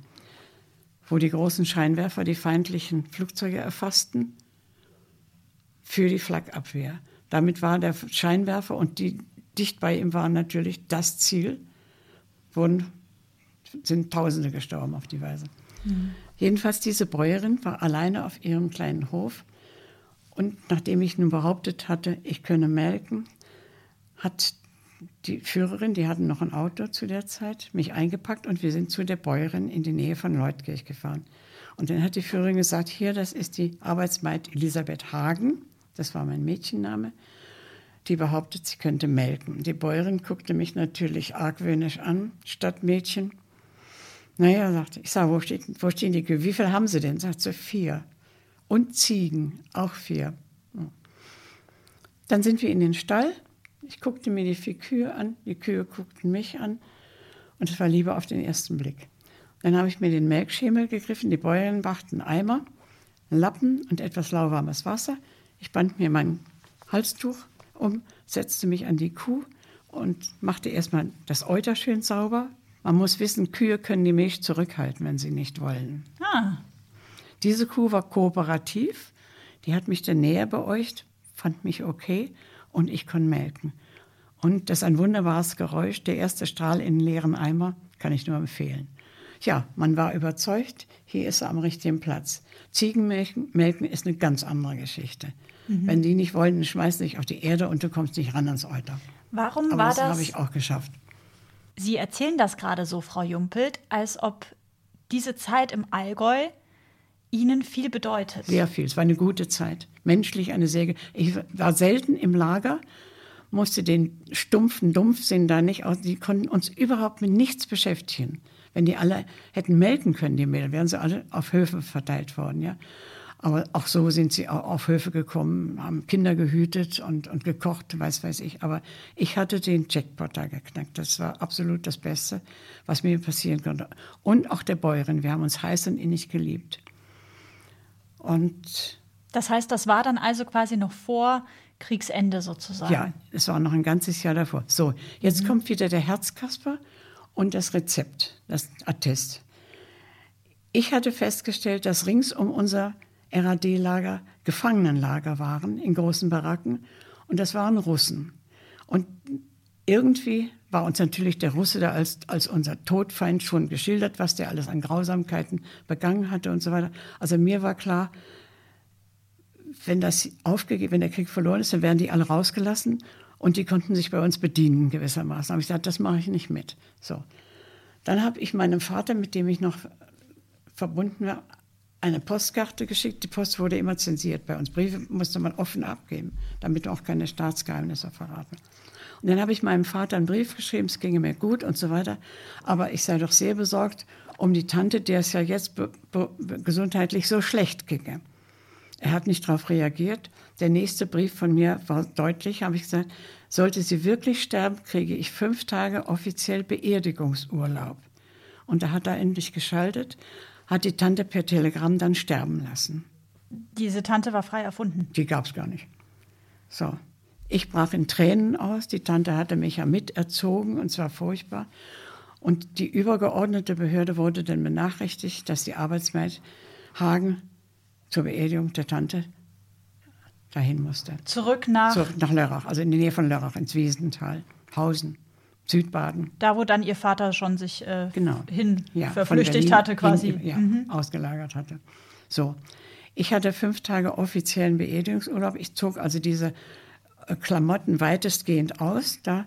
wo die großen Scheinwerfer die feindlichen Flugzeuge erfassten für die Flakabwehr. Damit war der Scheinwerfer und die dicht bei ihm waren natürlich das Ziel. Wurden, sind Tausende gestorben auf die Weise. Mhm. Jedenfalls diese Bäuerin war alleine auf ihrem kleinen Hof und nachdem ich nun behauptet hatte, ich könne melken, hat die Führerin, die hatten noch ein Auto zu der Zeit, mich eingepackt und wir sind zu der Bäuerin in die Nähe von Leutkirch gefahren. Und dann hat die Führerin gesagt, hier, das ist die Arbeitsmaid Elisabeth Hagen, das war mein Mädchenname, die behauptet, sie könnte melken. Die Bäuerin guckte mich natürlich argwöhnisch an, statt Mädchen. Naja, sagte ich, sag, wo, wo stehen die Kühe? Wie viel haben sie denn? Sagt sie, vier. Und Ziegen, auch vier. Dann sind wir in den Stall. Ich guckte mir die vier Kühe an, die Kühe guckten mich an und es war lieber auf den ersten Blick. Dann habe ich mir den Melkschemel gegriffen, die Bäuerin brachten einen Eimer, einen Lappen und etwas lauwarmes Wasser. Ich band mir mein Halstuch um, setzte mich an die Kuh und machte erstmal das Euter schön sauber, man muss wissen, Kühe können die Milch zurückhalten, wenn sie nicht wollen. Ah. Diese Kuh war kooperativ, die hat mich dann näher beäugt, fand mich okay und ich konnte melken. Und das ist ein wunderbares Geräusch, der erste Strahl in einen leeren Eimer, kann ich nur empfehlen. Ja, man war überzeugt, hier ist er am richtigen Platz. Ziegenmelken melken ist eine ganz andere Geschichte. Mhm. Wenn die nicht wollen, dann schmeißen dich auf die Erde und du kommst nicht ran ans Euter. Warum Aber war das? Das habe ich auch geschafft. Sie erzählen das gerade so, Frau Jumpelt, als ob diese Zeit im Allgäu Ihnen viel bedeutet. Sehr viel. Es war eine gute Zeit. Menschlich eine sehr. Ich war selten im Lager, musste den stumpfen Dumpfsinn da nicht aus. Die konnten uns überhaupt mit nichts beschäftigen. Wenn die alle hätten melken können, die Mehl, wären sie alle auf Höfe verteilt worden, ja. Aber auch so sind sie auf Höfe gekommen, haben Kinder gehütet und, und gekocht, weiß weiß ich. Aber ich hatte den Jackpot da geknackt. Das war absolut das Beste, was mir passieren konnte. Und auch der Bäuerin. Wir haben uns heiß und innig geliebt. Und das heißt, das war dann also quasi noch vor Kriegsende sozusagen. Ja, es war noch ein ganzes Jahr davor. So, jetzt mhm. kommt wieder der Herzkasper und das Rezept, das Attest. Ich hatte festgestellt, dass rings um unser RAD-Lager Gefangenenlager waren in großen Baracken und das waren Russen. Und irgendwie war uns natürlich der Russe da als, als unser Todfeind schon geschildert, was der alles an Grausamkeiten begangen hatte und so weiter. Also mir war klar, wenn das aufgegeben, wenn der Krieg verloren ist, dann werden die alle rausgelassen und die konnten sich bei uns bedienen gewissermaßen. Habe ich gesagt, das mache ich nicht mit. So. Dann habe ich meinem Vater, mit dem ich noch verbunden war, eine Postkarte geschickt. Die Post wurde immer zensiert bei uns. Briefe musste man offen abgeben, damit auch keine Staatsgeheimnisse verraten. Und dann habe ich meinem Vater einen Brief geschrieben, es ginge mir gut und so weiter. Aber ich sei doch sehr besorgt um die Tante, der es ja jetzt gesundheitlich so schlecht ginge. Er hat nicht darauf reagiert. Der nächste Brief von mir war deutlich, habe ich gesagt, sollte sie wirklich sterben, kriege ich fünf Tage offiziell Beerdigungsurlaub. Und da hat er endlich geschaltet hat die Tante per Telegramm dann sterben lassen. Diese Tante war frei erfunden? Die gab es gar nicht. So. Ich brach in Tränen aus. Die Tante hatte mich ja miterzogen und zwar furchtbar. Und die übergeordnete Behörde wurde dann benachrichtigt, dass die Arbeitsmaid Hagen zur Beerdigung der Tante dahin musste. Zurück nach? Zurück nach Lörrach, also in die Nähe von Lörrach, ins Wiesental, Hausen. Südbaden. Da, wo dann Ihr Vater schon sich äh, Genau. hin Ja, verflüchtigt hatte quasi. hin- ja, Mhm. ausgelagert hatte. So. Ich hatte fünf Tage offiziellen Beerdigungsurlaub. Ich zog also diese Klamotten weitestgehend aus. Da.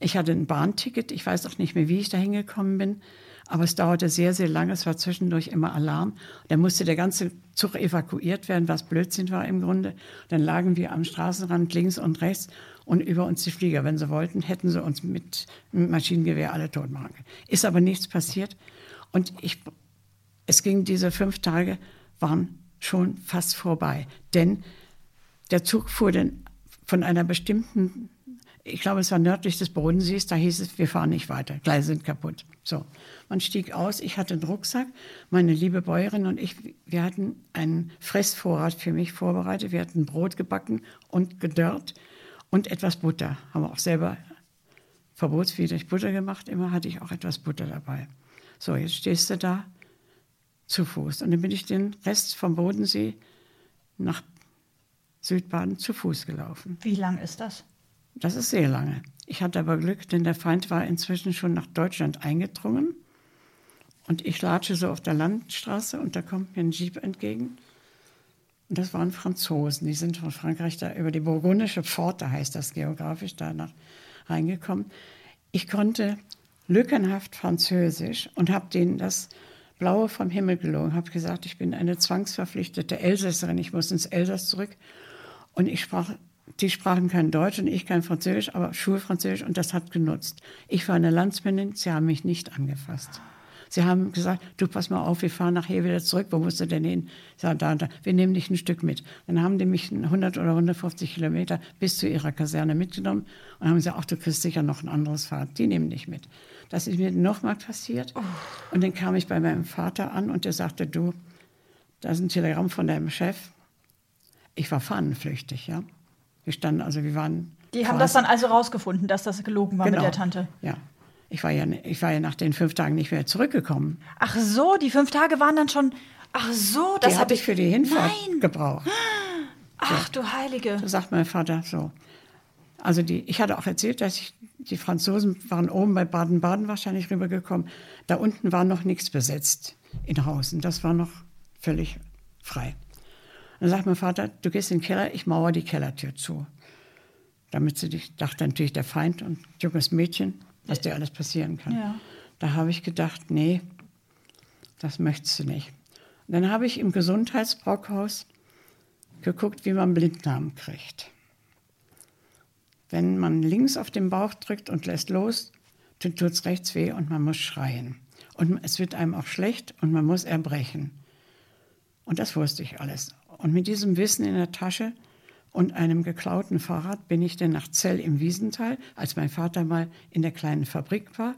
Ich hatte ein Bahnticket. Ich weiß auch nicht mehr, wie ich da hingekommen bin. Aber es dauerte sehr, sehr lange. Es war zwischendurch immer Alarm. Da musste der ganze Zug evakuiert werden, was Blödsinn war im Grunde. Dann lagen wir am Straßenrand links und rechts und über uns die Flieger. Wenn sie wollten, hätten sie uns mit einem Maschinengewehr alle tot machen können. Ist aber nichts passiert. Und ich es ging, diese fünf Tage waren schon fast vorbei. Denn der Zug fuhr dann von einer bestimmten, ich glaube, es war nördlich des Bodensees, da hieß es, wir fahren nicht weiter, Gleise sind kaputt. So, man stieg aus, ich hatte einen Rucksack, meine liebe Bäuerin und ich, wir hatten einen Fressvorrat für mich vorbereitet, wir hatten Brot gebacken und gedörrt und etwas Butter, haben wir auch selber verbotswidrig Butter gemacht, immer hatte ich auch etwas Butter dabei. So, jetzt stehst du da, zu Fuß. Und dann bin ich den Rest vom Bodensee nach Südbaden zu Fuß gelaufen. Wie lang ist das? Das ist sehr lange. Ich hatte aber Glück, denn der Feind war inzwischen schon nach Deutschland eingedrungen. Und ich latsche so auf der Landstraße und da kommt mir ein Jeep entgegen. Und das waren Franzosen. Die sind von Frankreich da über die burgundische Pforte, heißt das geografisch, danach reingekommen. Ich konnte lückenhaft Französisch und habe denen das Blaue vom Himmel gelogen, habe gesagt, ich bin eine zwangsverpflichtete Elsässerin, ich muss ins Elsass zurück. Und ich sprach, die sprachen kein Deutsch und ich kein Französisch, aber Schulfranzösisch und das hat genutzt. Ich war eine Landsmännin, sie haben mich nicht angefasst. Sie haben gesagt, du pass mal auf, wir fahren nachher wieder zurück. Wo musst du denn hin? Ich sage, da, da, wir nehmen dich ein Stück mit. Dann haben die mich 100 oder 150 Kilometer bis zu ihrer Kaserne mitgenommen und haben gesagt, ach, du kriegst sicher noch ein anderes Fahrt. Die nehmen dich mit. Das ist mir nochmal passiert. Und dann kam ich bei meinem Vater an und der sagte, du, da ist ein Telegramm von deinem Chef. Ich war fahnenflüchtig, ja. Wir standen, also wir waren. Die haben das dann also rausgefunden, dass das gelogen war Genau. mit der Tante. Ja. Ich war ja, ich war ja nach den fünf Tagen nicht mehr zurückgekommen. Ach so, die fünf Tage waren dann schon. Ach so, das die habe ich für die Hinfahrt Nein. gebraucht. Ach du Heilige. Da sagt mein Vater so. Also die, ich hatte auch erzählt, dass ich, die Franzosen waren oben bei Baden-Baden wahrscheinlich rübergekommen. Da unten war noch nichts besetzt in Hausen. Das war noch völlig frei. Dann sagt mein Vater, du gehst in den Keller, ich mauer die Kellertür zu. Damit sie dich, dachte natürlich der Feind und junges Mädchen, was dir alles passieren kann. Ja. Da habe ich gedacht, nee, das möchtest du nicht. Und dann habe ich im Gesundheitsbrockhaus geguckt, wie man Blinddarm kriegt. Wenn man links auf den Bauch drückt und lässt los, dann tut es rechts weh und man muss schreien. Und es wird einem auch schlecht und man muss erbrechen. Und das wusste ich alles. Und mit diesem Wissen in der Tasche und einem geklauten Fahrrad bin ich dann nach Zell im Wiesental, als mein Vater mal in der kleinen Fabrik war.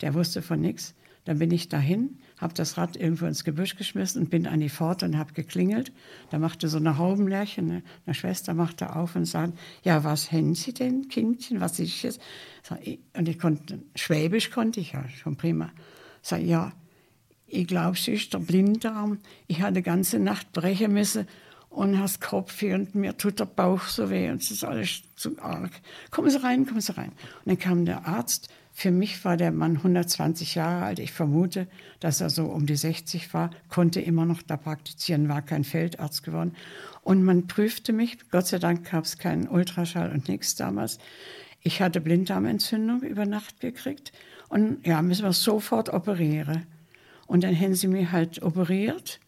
Der wusste von nichts. Dann bin ich dahin, habe das Rad irgendwo ins Gebüsch geschmissen und bin an die Pforte und habe geklingelt. Da machte so eine Haubenlärchen, eine, eine Schwester machte auf und sagte, ja, was haben Sie denn, Kindchen, was ist jetzt? Ich- Und ich konnte, Schwäbisch konnte ich ja schon prima. Sag, ja, ich glaube, es ist der Blinddarm. Ich hatte ganze Nacht brechen müssen und hast Kopfweh und mir tut der Bauch so weh und es ist alles zu arg. Kommen Sie rein, kommen Sie rein. Und dann kam der Arzt. Für mich war der Mann 120 Jahre alt. Ich vermute, dass er so um die 60 war, konnte immer noch da praktizieren, war kein Feldarzt geworden. Und man prüfte mich. Gott sei Dank gab es keinen Ultraschall und nichts damals. Ich hatte Blinddarmentzündung über Nacht gekriegt. Und ja, müssen wir sofort operieren. Und dann haben sie mich halt operiert.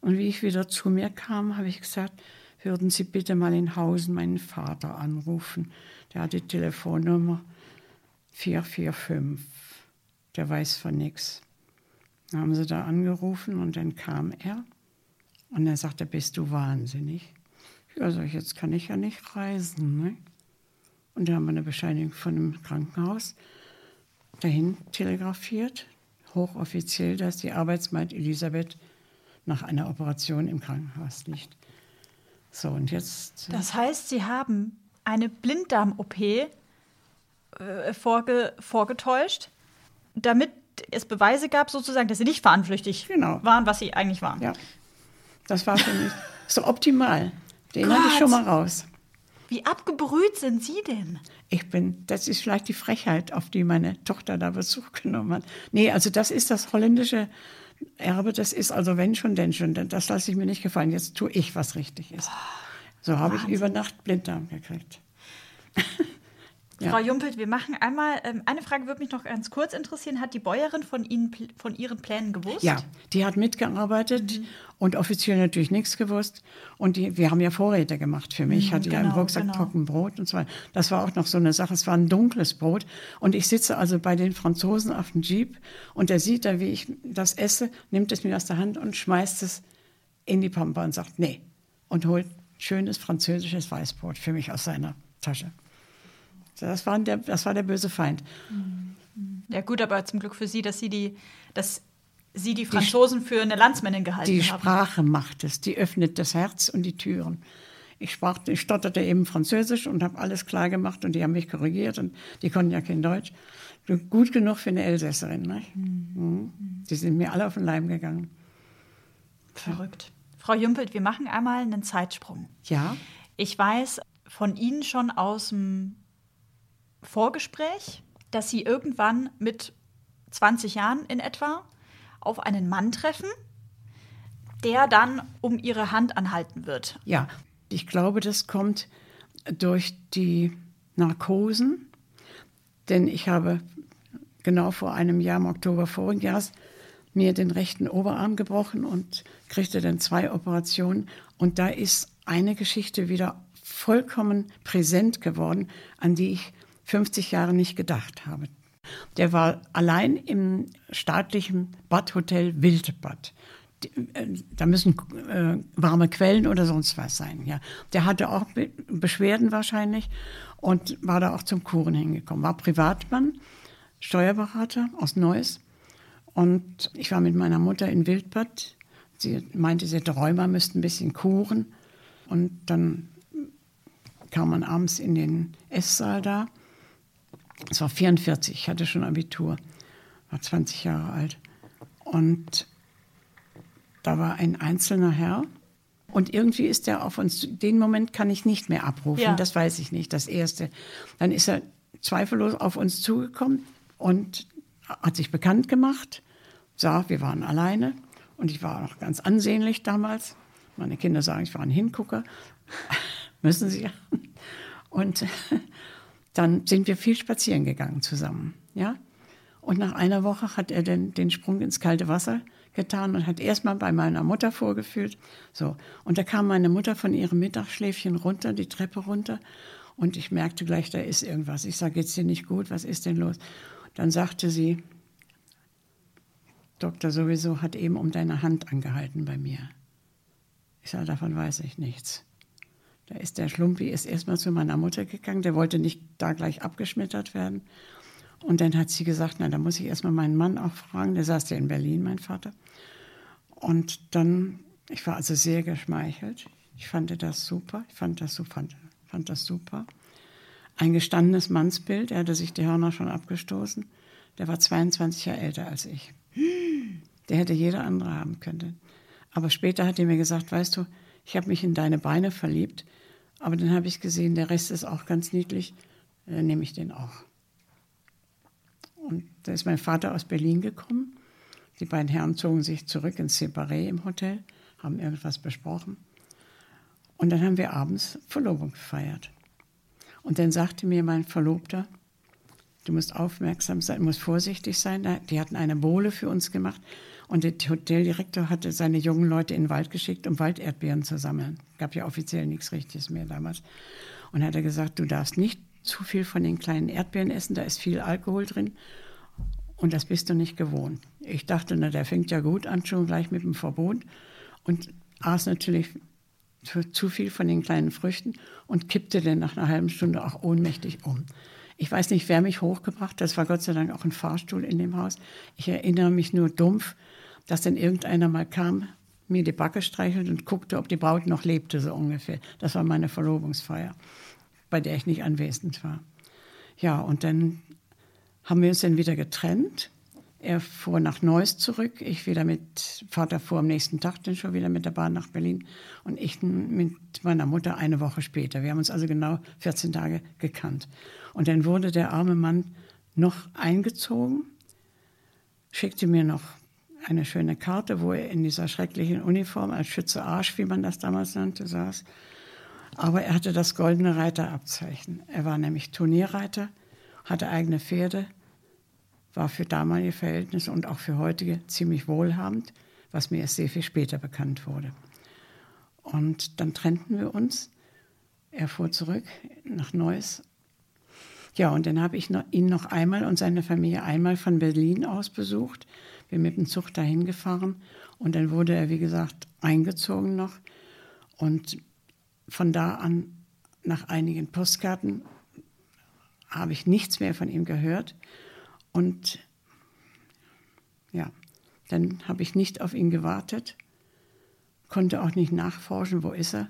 Und wie ich wieder zu mir kam, habe ich gesagt, würden Sie bitte mal in Hausen meinen Vater anrufen. Der hat die Telefonnummer 445. Der weiß von nichts. Dann haben sie da angerufen und dann kam er. Und er sagte, bist du wahnsinnig? Ja, sag ich, jetzt kann ich ja nicht reisen. Ne? Und da haben wir eine Bescheinigung von einem Krankenhaus dahin telegrafiert, hochoffiziell, dass die Arbeitsmaid Elisabeth nach einer Operation im Krankenhaus liegt. So, und jetzt. Das heißt, Sie haben eine Blinddarm-OP äh, vorge vorgetäuscht, damit es Beweise gab, sozusagen, dass Sie nicht fahnenflüchtig Genau. waren, was Sie eigentlich waren. Ja, das war für mich so optimal. Den hatte ich schon mal raus. Wie abgebrüht sind Sie denn? Ich bin, das ist vielleicht die Frechheit, auf die meine Tochter da Bezug genommen hat. Nee, also das ist das holländische Erbe, das ist also wenn schon, denn schon. Das lasse ich mir nicht gefallen. Jetzt tue ich, was richtig ist. So habe ich über Nacht Blinddarm gekriegt. Ja. Frau Jumpelt, wir machen einmal, ähm, eine Frage würde mich noch ganz kurz interessieren. Hat die Bäuerin von Ihnen, von Ihren Plänen gewusst? Ja, die hat mitgearbeitet mhm. und offiziell natürlich nichts gewusst. Und die, wir haben ja Vorräte gemacht für mich. Ich mhm, hatte genau, ja im Rucksack genau. Trockenbrot und so weiter. Das war auch noch so eine Sache. Es war ein dunkles Brot. Und ich sitze also bei den Franzosen auf dem Jeep und der sieht da, wie ich das esse, nimmt es mir aus der Hand und schmeißt es in die Pampa und sagt, nee. Und holt schönes französisches Weißbrot für mich aus seiner Tasche. Das war der, das war der böse Feind. Ja gut, aber zum Glück für Sie, dass Sie die, dass Sie die Franzosen die, für eine Landsmännin gehalten haben. Die Sprache macht es, die öffnet das Herz und die Türen. Ich, sprach, ich stotterte eben Französisch und habe alles klar gemacht und die haben mich korrigiert und die konnten ja kein Deutsch. Gut genug für eine Elsässerin. Ne? Mhm. Die sind mir alle auf den Leim gegangen. Verrückt. Frau Jumpelt, wir machen einmal einen Zeitsprung. Ja. Ich weiß von Ihnen schon aus dem Vorgespräch, dass Sie irgendwann mit 20 Jahren in etwa auf einen Mann treffen, der dann um Ihre Hand anhalten wird. Ja, ich glaube, das kommt durch die Narkosen, denn ich habe genau vor einem Jahr, im Oktober vorigen Jahres, mir den rechten Oberarm gebrochen und kriegte dann zwei Operationen. Und da ist eine Geschichte wieder vollkommen präsent geworden, an die ich 50 Jahre nicht gedacht habe. Der war allein im staatlichen Badhotel Wildbad. Äh, da müssen äh, warme Quellen oder sonst was sein. Ja. Der hatte auch Be Beschwerden wahrscheinlich und war da auch zum Kuren hingekommen. War Privatmann, Steuerberater aus Neuss. Und ich war mit meiner Mutter in Wildbad. Sie meinte, sie hätte Rheuma, müsste ein bisschen kuren. Und dann kam man abends in den Esssaal da es war 44, ich hatte schon Abitur, war 20 Jahre alt. Und da war ein einzelner Herr. Und irgendwie ist er auf uns, den Moment kann ich nicht mehr abrufen, ja. das weiß ich nicht, das erste. Dann ist er zweifellos auf uns zugekommen und hat sich bekannt gemacht, sah, wir waren alleine und ich war noch ganz ansehnlich damals. Meine Kinder sagen, ich war ein Hingucker, müssen sie ja. Und dann sind wir viel spazieren gegangen zusammen. Ja? Und nach einer Woche hat er den, den Sprung ins kalte Wasser getan und hat erstmal bei meiner Mutter vorgefühlt. So. Und da kam meine Mutter von ihrem Mittagsschläfchen runter, die Treppe runter. Und ich merkte gleich, da ist irgendwas. Ich sage, geht's dir nicht gut? Was ist denn los? Dann sagte sie, Doktor sowieso hat eben um deine Hand angehalten bei mir. Ich sage, davon weiß ich nichts. Da ist der Schlumpi ist erstmal zu meiner Mutter gegangen, der wollte nicht da gleich abgeschmettert werden. Und dann hat sie gesagt, na, da muss ich erstmal meinen Mann auch fragen, der saß ja in Berlin, mein Vater. Und dann, ich war also sehr geschmeichelt. Ich fand das super, ich fand das, fand, fand das super. Ein gestandenes Mannsbild, er hatte sich die Hörner schon abgestoßen. Der war 22 Jahre älter als ich. Der hätte jeder andere haben können. Aber später hat er mir gesagt, weißt du, ich habe mich in deine Beine verliebt, aber dann habe ich gesehen, der Rest ist auch ganz niedlich, dann äh, nehme ich den auch. Und da ist mein Vater aus Berlin gekommen. Die beiden Herren zogen sich zurück ins Separé im Hotel, haben irgendwas besprochen. Und dann haben wir abends Verlobung gefeiert. Und dann sagte mir mein Verlobter, du musst aufmerksam sein, musst vorsichtig sein. Die hatten eine Bohle für uns gemacht. Und der Hoteldirektor hatte seine jungen Leute in den Wald geschickt, um Walderdbeeren zu sammeln. Gab ja offiziell nichts Richtiges mehr damals. Und hat er gesagt, du darfst nicht zu viel von den kleinen Erdbeeren essen, da ist viel Alkohol drin. Und das bist du nicht gewohnt. Ich dachte, na, der fängt ja gut an, schon gleich mit dem Verbot. Und aß natürlich zu viel von den kleinen Früchten und kippte dann nach einer halben Stunde auch ohnmächtig um. Ich weiß nicht, wer mich hochgebracht hat. Das war Gott sei Dank auch ein Fahrstuhl in dem Haus. Ich erinnere mich nur dumpf, dass dann irgendeiner mal kam, mir die Backe streichelt und guckte, ob die Braut noch lebte, so ungefähr. Das war meine Verlobungsfeier, bei der ich nicht anwesend war. Ja, und dann haben wir uns dann wieder getrennt. Er fuhr nach Neuss zurück, ich wieder mit, Vater fuhr am nächsten Tag dann schon wieder mit der Bahn nach Berlin und ich mit meiner Mutter eine Woche später. Wir haben uns also genau 14 Tage gekannt. Und dann wurde der arme Mann noch eingezogen, schickte mir noch eine schöne Karte, wo er in dieser schrecklichen Uniform als Schütze Arsch, wie man das damals nannte, saß. Aber er hatte das goldene Reiterabzeichen. Er war nämlich Turnierreiter, hatte eigene Pferde, war für damalige Verhältnisse und auch für heutige ziemlich wohlhabend, was mir erst sehr viel später bekannt wurde. Und dann trennten wir uns. Er fuhr zurück nach Neuss. Ja, und dann habe ich ihn noch einmal und seine Familie einmal von Berlin aus besucht. Wir mit dem Zug dahin gefahren und dann wurde er, wie gesagt, eingezogen noch. Und von da an, nach einigen Postkarten, habe ich nichts mehr von ihm gehört. Und ja, dann habe ich nicht auf ihn gewartet, konnte auch nicht nachforschen, wo ist er.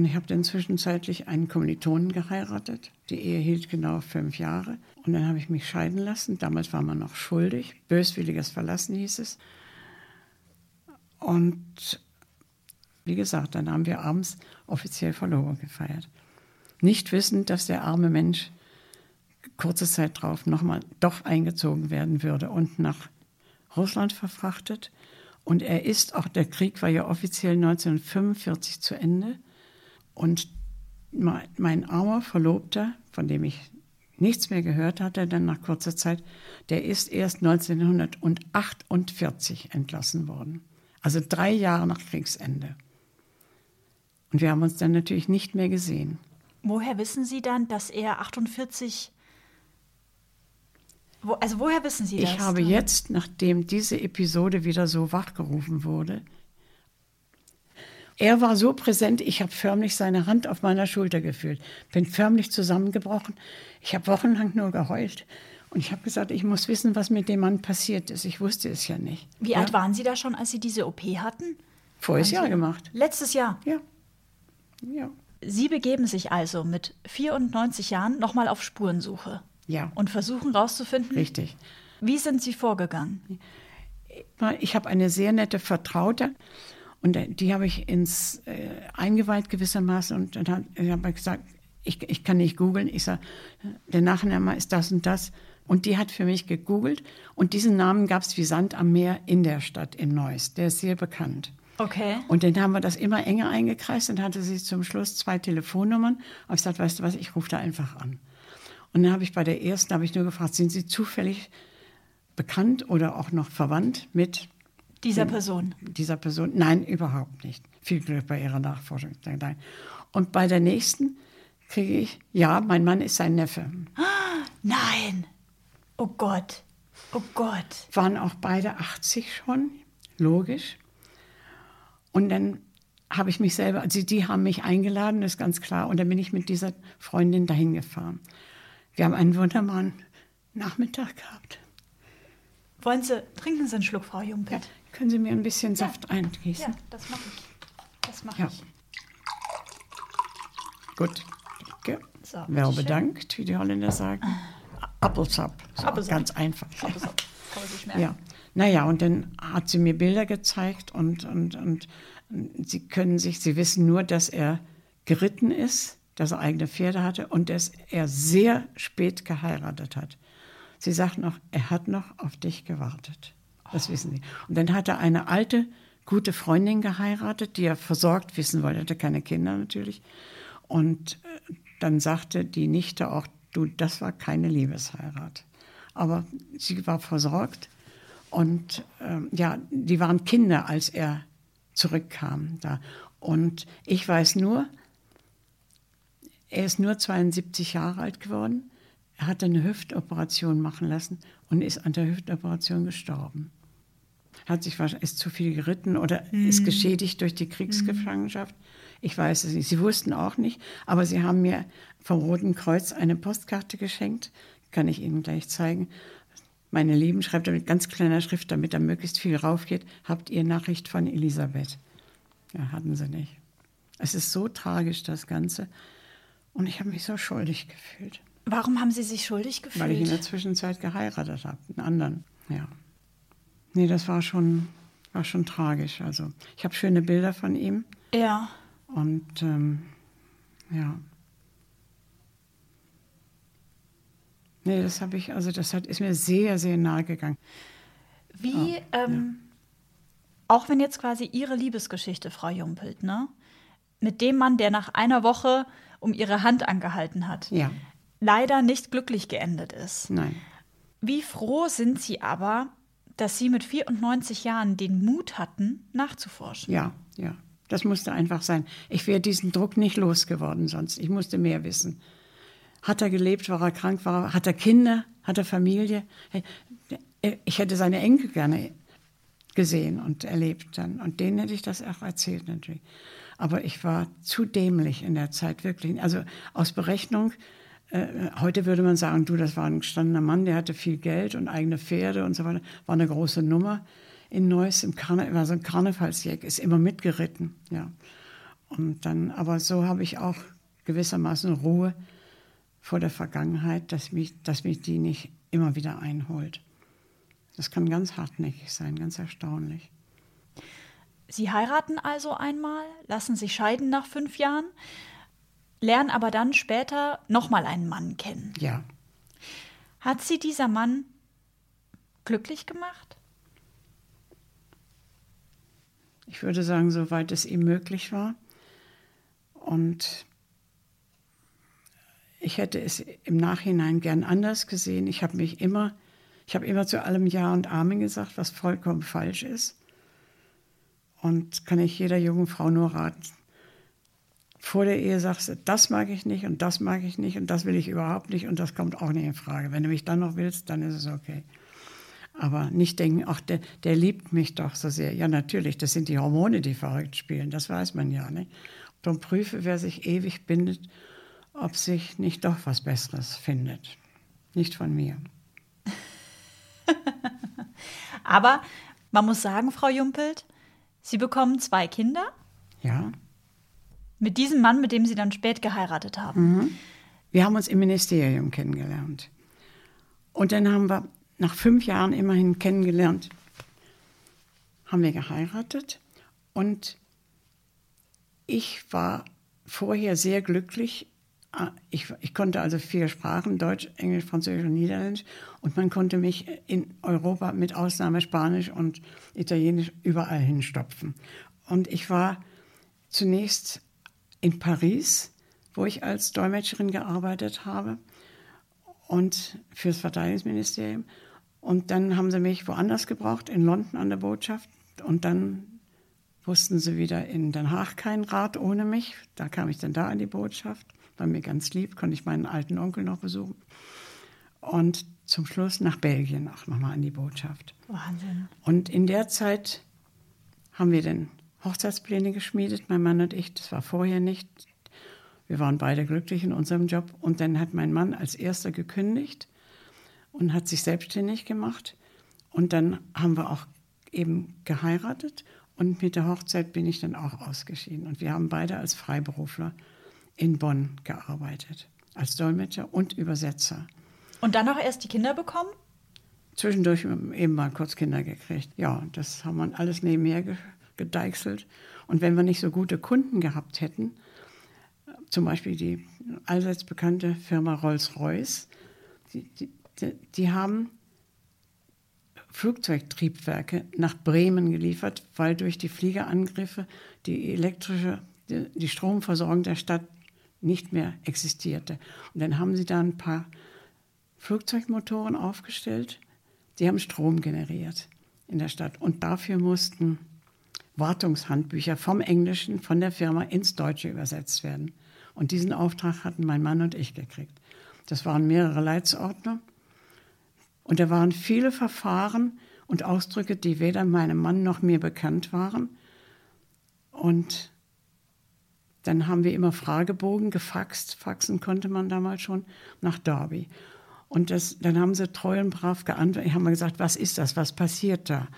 Und ich habe dann zwischenzeitlich einen Kommilitonen geheiratet. Die Ehe hielt genau fünf Jahre. Und dann habe ich mich scheiden lassen. Damals war man noch schuldig. Böswilliges Verlassen hieß es. Und wie gesagt, dann haben wir abends offiziell Verlobung gefeiert. Nicht wissend, dass der arme Mensch kurze Zeit darauf nochmal doch eingezogen werden würde und nach Russland verfrachtet. Und er ist, auch der Krieg war ja offiziell 1945 zu Ende. Und mein armer Verlobter, von dem ich nichts mehr gehört hatte, dann nach kurzer Zeit, der ist erst 1948 entlassen worden. Also drei Jahre nach Kriegsende. Und wir haben uns dann natürlich nicht mehr gesehen. Woher wissen Sie dann, dass er 48 wo, also woher wissen Sie das? Ich habe jetzt, nachdem diese Episode wieder so wachgerufen wurde, er war so präsent, ich habe förmlich seine Hand auf meiner Schulter gefühlt, bin förmlich zusammengebrochen. Ich habe wochenlang nur geheult. Und ich habe gesagt, ich muss wissen, was mit dem Mann passiert ist. Ich wusste es ja nicht. Wie ja? alt waren Sie da schon, als Sie diese OP hatten? Voriges Jahr gemacht. Letztes Jahr? Ja. ja. Sie begeben sich also mit 94 Jahren nochmal auf Spurensuche. Ja. Und versuchen herauszufinden. Richtig. Wie sind Sie vorgegangen? Ich habe eine sehr nette Vertraute und die habe ich ins äh, eingeweiht gewissermaßen und dann habe ich gesagt, ich, ich kann nicht googeln. Ich sage, der Nachname ist das und das. Und die hat für mich gegoogelt und diesen Namen gab es wie Sand am Meer in der Stadt in Neuss. Der ist sehr bekannt. Okay. Und dann haben wir das immer enger eingekreist. Dann hatte sie zum Schluss zwei Telefonnummern. Und ich gesagt, weißt du was, ich rufe da einfach an. Und dann habe ich bei der ersten, habe ich nur gefragt, sind Sie zufällig bekannt oder auch noch verwandt mit dieser Person? Dieser Person? Nein, überhaupt nicht. Viel Glück bei Ihrer Nachforschung. Und bei der nächsten kriege ich, ja, mein Mann ist sein Neffe. Nein. Oh Gott. Oh Gott. Waren auch beide 80 schon, logisch. Und dann habe ich mich selber, also die haben mich eingeladen, ist ganz klar. Und dann bin ich mit dieser Freundin dahin gefahren. Wir haben einen wunderbaren Nachmittag gehabt. Wollen Sie, trinken Sie einen Schluck, Frau Jungpert? Ja. Können Sie mir ein bisschen Saft ja. eingießen? Ja, das mache ich. Das mache ja. ich. Gut. Danke. So, Wer bedankt, wie die Holländer sagen. Appelsap. So, Appelsap. Ganz einfach. Appelsap. Kann man sich merken. Ja. Naja, und dann hat sie mir Bilder gezeigt und, und, und sie können sich, sie wissen nur, dass er geritten ist, dass er eigene Pferde hatte und dass er sehr spät geheiratet hat. Sie sagt noch, er hat noch auf dich gewartet. Das wissen sie. Und dann hat er eine alte, gute Freundin geheiratet, die er versorgt wissen wollte. Er hatte keine Kinder natürlich. Und äh, dann sagte die Nichte auch, du, das war keine Liebesheirat. Aber sie war versorgt und ähm, ja, die waren Kinder, als er zurückkam da. Und ich weiß nur, er ist nur 72 Jahre alt geworden. Er hatte eine Hüftoperation machen lassen und ist an der Hüftoperation gestorben. Hat sich ist zu viel geritten oder mhm. ist geschädigt durch die Kriegsgefangenschaft. Ich weiß es nicht. Sie wussten auch nicht, aber sie haben mir vom Roten Kreuz eine Postkarte geschenkt. Kann ich Ihnen gleich zeigen. Meine Lieben, schreibt er mit ganz kleiner Schrift, damit da möglichst viel raufgeht. Habt ihr Nachricht von Elisabeth? Ja, hatten sie nicht. Es ist so tragisch, das Ganze. Und ich habe mich so schuldig gefühlt. Warum haben Sie sich schuldig gefühlt? Weil ich in der Zwischenzeit geheiratet habe, einen anderen. Ja. Nee, das war schon, war schon tragisch. Also ich habe schöne Bilder von ihm. Ja. Und ähm, ja. Nee, das habe ich, also das hat, ist mir sehr, sehr nahe gegangen. Wie, Oh, ähm, auch wenn jetzt quasi Ihre Liebesgeschichte, Frau Jumpelt, ne? Mit dem Mann, der nach einer Woche um Ihre Hand angehalten hat, Ja, leider nicht glücklich geendet ist. nein. Wie froh sind Sie aber, dass Sie mit 94 Jahren den Mut hatten, nachzuforschen? Ja, ja. Das musste einfach sein. Ich wäre diesen Druck nicht losgeworden sonst. Ich musste mehr wissen. Hat er gelebt? War er krank? War er, hat er Kinder? Hat er Familie? Hey, Ich hätte seine Enkel gerne gesehen und erlebt dann. Und denen hätte ich das auch erzählt natürlich. Aber ich war zu dämlich in der Zeit, wirklich. Also aus Berechnung, äh, heute würde man sagen, du, das war ein gestandener Mann, der hatte viel Geld und eigene Pferde und so weiter. War eine große Nummer in Neuss, im Karne war so ein Karnevalsjäger, ist immer mitgeritten, ja. Und dann, aber so habe ich auch gewissermaßen Ruhe vor der Vergangenheit, dass mich, dass mich die nicht immer wieder einholt. Das kann ganz hartnäckig sein, ganz erstaunlich. Sie heiraten also einmal, lassen sich scheiden nach fünf Jahren, lernen aber dann später nochmal einen Mann kennen. Ja, Hat Sie dieser Mann glücklich gemacht? ich würde sagen, soweit es ihm möglich war. Und ich hätte es im Nachhinein gern anders gesehen. Ich habe mich immer, ich habe immer zu allem Ja und Amen gesagt, was vollkommen falsch ist. Und kann ich jeder jungen Frau nur raten. Vor der Ehe sagst du, das mag ich nicht und das mag ich nicht und das will ich überhaupt nicht und das kommt auch nicht in Frage. Wenn du mich dann noch willst, dann ist es okay. Aber nicht denken, ach, der, der liebt mich doch so sehr. Ja, natürlich, das sind die Hormone, die verrückt spielen, das weiß man ja. Nicht? Darum prüfe, wer sich ewig bindet, ob sich nicht doch was Besseres findet. Nicht von mir. Aber man muss sagen, Frau Jumpelt, Sie bekommen zwei Kinder Ja, mit diesem Mann, mit dem Sie dann spät geheiratet haben. wir haben uns im Ministerium kennengelernt. Und dann haben wir nach fünf Jahren immerhin kennengelernt, haben wir geheiratet. Und ich war vorher sehr glücklich. Ah, Ich, ich konnte also vier Sprachen, Deutsch, Englisch, Französisch und Niederländisch. Und man konnte mich in Europa mit Ausnahme Spanisch und Italienisch überall hinstopfen. Und ich war zunächst in Paris, wo ich als Dolmetscherin gearbeitet habe und fürs Verteidigungsministerium. Und dann haben sie mich woanders gebraucht, in London an der Botschaft. Und dann wussten sie wieder in Den Haag keinen Rat ohne mich. Da kam ich dann da an die Botschaft. War mir ganz lieb, konnte ich meinen alten Onkel noch besuchen. Und zum Schluss nach Belgien auch nochmal an die Botschaft. Wahnsinn. Und in der Zeit haben wir dann Hochzeitspläne geschmiedet, mein Mann und ich. Das war vorher nicht. Wir waren beide glücklich in unserem Job. Und dann hat mein Mann als erster gekündigt und hat sich selbstständig gemacht. Und dann haben wir auch eben geheiratet. Und mit der Hochzeit bin ich dann auch ausgeschieden. Und wir haben beide als Freiberufler in Bonn gearbeitet. Als Dolmetscher und Übersetzer. Und dann auch erst die Kinder bekommen? Zwischendurch eben mal kurz Kinder gekriegt. Ja, das haben wir alles nebenher ge gedeichselt. Und wenn wir nicht so gute Kunden gehabt hätten, zum Beispiel die allseits bekannte Firma Rolls-Royce, die, die, die, haben Flugzeugtriebwerke nach Bremen geliefert, weil durch die Fliegerangriffe die elektrische, die Stromversorgung der Stadt nicht mehr existierte. Und dann haben sie da ein paar Flugzeugmotoren aufgestellt, die haben Strom generiert in der Stadt. Und dafür mussten Wartungshandbücher vom Englischen von der Firma ins Deutsche übersetzt werden. Und diesen Auftrag hatten mein Mann und ich gekriegt. Das waren mehrere Leitsordner. Und da waren viele Verfahren und Ausdrücke, die weder meinem Mann noch mir bekannt waren. Und dann haben wir immer Fragebogen gefaxt. Faxen konnte man damals schon nach Derby. Und das, dann haben sie treu und brav geantwortet. haben wir gesagt, was ist das? Was passiert da?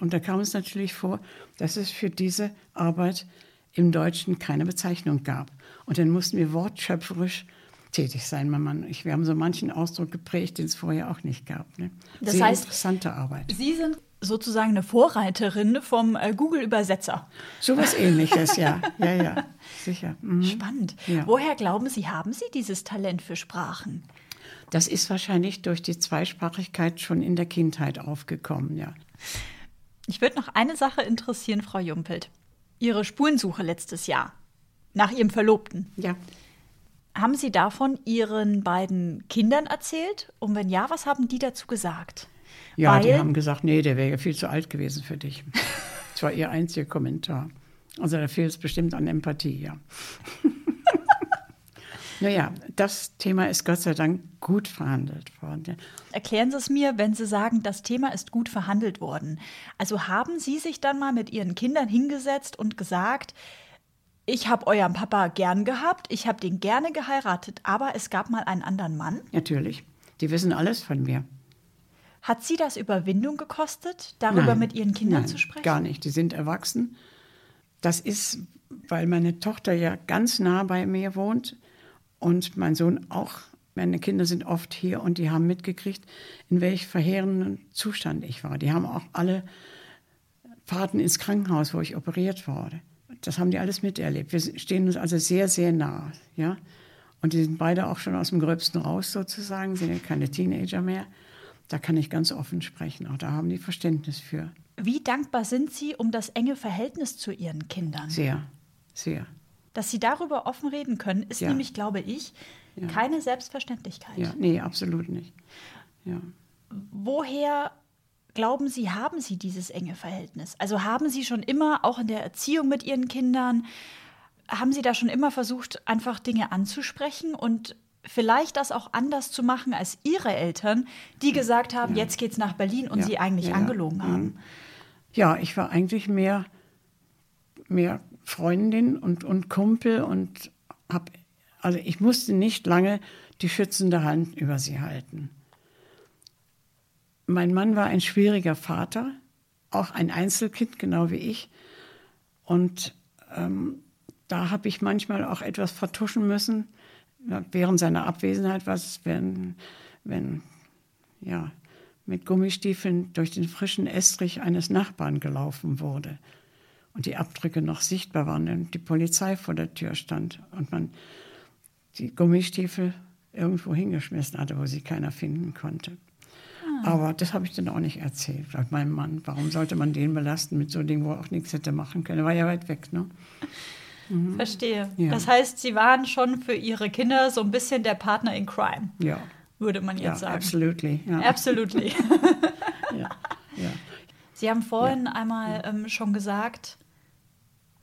Und da kam es natürlich vor, dass es für diese Arbeit im Deutschen keine Bezeichnung gab. Und dann mussten wir wortschöpferisch tätig sein, mein Mann. Ich, wir haben so manchen Ausdruck geprägt, den es vorher auch nicht gab. Ne? Das Sehr heißt, interessante Arbeit. Sie sind sozusagen eine Vorreiterin vom äh, Google-Übersetzer. So was ähnliches, ja. Ja, ja, sicher. Mhm. Spannend. Ja. Woher glauben Sie, haben Sie dieses Talent für Sprachen? Das ist wahrscheinlich durch die Zweisprachigkeit schon in der Kindheit aufgekommen, ja. Ich würde noch eine Sache interessieren, Frau Jumpelt. Ihre Spurensuche letztes Jahr nach Ihrem Verlobten. Ja, Haben Sie davon Ihren beiden Kindern erzählt? Und wenn ja, was haben die dazu gesagt? ja die Weil- haben gesagt, nee, der wäre ja viel zu alt gewesen für dich. Das war ihr einziger Kommentar. Also da fehlt es bestimmt an Empathie, ja. Naja, das Thema ist Gott sei Dank gut verhandelt worden. Erklären Sie es mir, wenn Sie sagen, das Thema ist gut verhandelt worden. Also haben Sie sich dann mal mit Ihren Kindern hingesetzt und gesagt, ich habe euren Papa gern gehabt, ich habe den gerne geheiratet, aber es gab mal einen anderen Mann. Natürlich. Die wissen alles von mir. Hat Sie das Überwindung gekostet, darüber Nein, mit Ihren Kindern nein, zu sprechen? Gar nicht. Die sind erwachsen. Das ist, weil meine Tochter ja ganz nah bei mir wohnt und mein Sohn auch. Meine Kinder sind oft hier und die haben mitgekriegt, in welch verheerenden Zustand ich war. Die haben auch alle Fahrten ins Krankenhaus, wo ich operiert wurde. Das haben die alles miterlebt. Wir stehen uns also sehr, sehr nah. Ja? Und die sind beide auch schon aus dem Gröbsten raus sozusagen, sind ja keine Teenager mehr. Da kann ich ganz offen sprechen. Auch da haben die Verständnis für. Wie dankbar sind Sie um das enge Verhältnis zu Ihren Kindern? Sehr, sehr. Dass Sie darüber offen reden können, ist Ja. nämlich, glaube ich, keine Selbstverständlichkeit. Ja, nee, absolut nicht. Ja. Woher glauben Sie, haben Sie dieses enge Verhältnis? Also haben Sie schon immer, auch in der Erziehung mit Ihren Kindern, haben Sie da schon immer versucht, einfach Dinge anzusprechen und vielleicht das auch anders zu machen als Ihre Eltern, die gesagt haben, jetzt geht's nach Berlin und Ja, Sie eigentlich ja, ja. angelogen haben? Ja, ich war eigentlich mehr, mehr Freundin und, und Kumpel und hab, also ich musste nicht lange die schützende Hand über sie halten. Mein Mann war ein schwieriger Vater, auch ein Einzelkind, genau wie ich. Und ähm, da habe ich manchmal auch etwas vertuschen müssen, während seiner Abwesenheit, was, wenn, wenn ja, mit Gummistiefeln durch den frischen Estrich eines Nachbarn gelaufen wurde und die Abdrücke noch sichtbar waren und die Polizei vor der Tür stand und man die Gummistiefel irgendwo hingeschmissen hatte, wo sie keiner finden konnte. Aber das habe ich dann auch nicht erzählt. Sagt meinem Mann, warum sollte man den belasten mit so Dingen, wo er auch nichts hätte machen können? Er war ja weit weg, ne? Verstehe. Ja. Das heißt, Sie waren schon für Ihre Kinder so ein bisschen der Partner in Crime, Ja, würde man jetzt ja, sagen. absolutely. Ja, Absolutely. ja, ja. Sie haben vorhin einmal ähm, schon gesagt,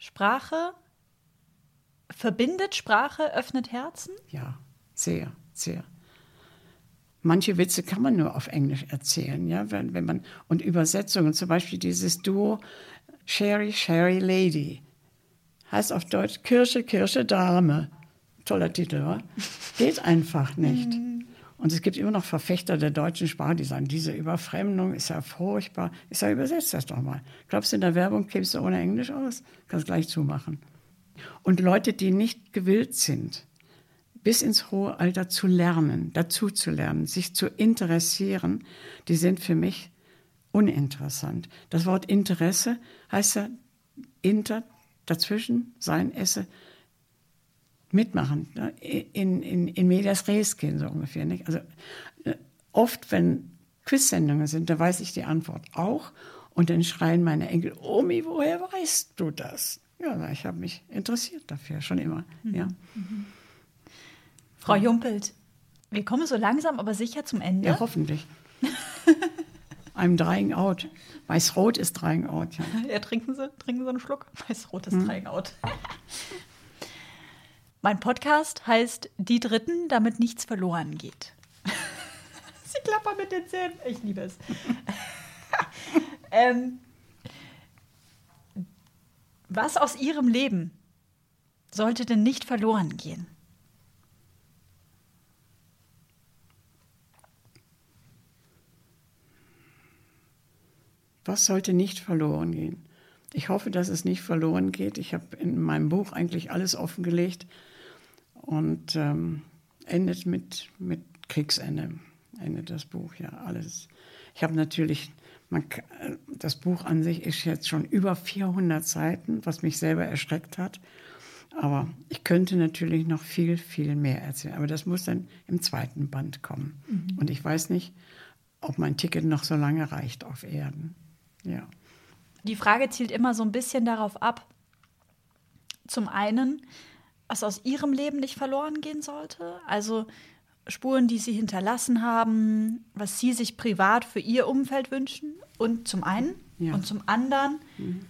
Sprache verbindet, Sprache öffnet Herzen. Ja, sehr, sehr. Manche Witze kann man nur auf Englisch erzählen, ja, wenn, wenn man und Übersetzungen, zum Beispiel dieses Duo Sherry, Sherry, Lady, heißt auf Deutsch Kirsche, Kirsche, Dame. Toller Titel, wa? Geht einfach nicht. Und es gibt immer noch Verfechter der deutschen Sprache, die sagen, diese Überfremdung ist ja furchtbar. Ich sage, übersetzt das doch mal. Glaubst du, in der Werbung kämst du ohne Englisch aus? Kannst gleich zumachen. Und Leute, die nicht gewillt sind, bis ins hohe Alter zu lernen, dazu zu lernen, sich zu interessieren, die sind für mich uninteressant. Das Wort Interesse heißt ja inter, dazwischen, sein, esse, mitmachen, ne? in, in, in medias res gehen, so ungefähr. Nicht? Also äh, oft, wenn Quiz-Sendungen sind, da weiß ich die Antwort auch und dann schreien meine Enkel, Omi, woher weißt du das? Ja, ich habe mich interessiert dafür, schon immer. Ja. Frau Jumpelt, wir kommen so langsam, aber sicher zum Ende. Ja, hoffentlich. I'm drying out. Weiß-Rot ist drying out. Ja. Ja, trinken Sie, trinken Sie einen Schluck. Weißrotes Hm. Trying Out. Mein Podcast heißt Die Dritten, damit nichts verloren geht. Sie klappern mit den Zähnen. Ich liebe es. ähm, was aus Ihrem Leben sollte denn nicht verloren gehen? Was sollte nicht verloren gehen? Ich hoffe, dass es nicht verloren geht. Ich habe in meinem Buch eigentlich alles offengelegt. Und ähm, endet mit, mit Kriegsende, endet das Buch, ja, alles. Ich habe natürlich, man, das Buch an sich ist jetzt schon über 400 Seiten, was mich selber erschreckt hat. Aber ich könnte natürlich noch viel, viel mehr erzählen. Aber das muss dann im zweiten Band kommen. Mhm. Und ich weiß nicht, ob mein Ticket noch so lange reicht auf Erden. Ja. Die Frage zielt immer so ein bisschen darauf ab, zum einen, was aus ihrem Leben nicht verloren gehen sollte. Also Spuren, die sie hinterlassen haben, was sie sich privat für ihr Umfeld wünschen. Und zum einen. Ja. Und zum anderen, mhm.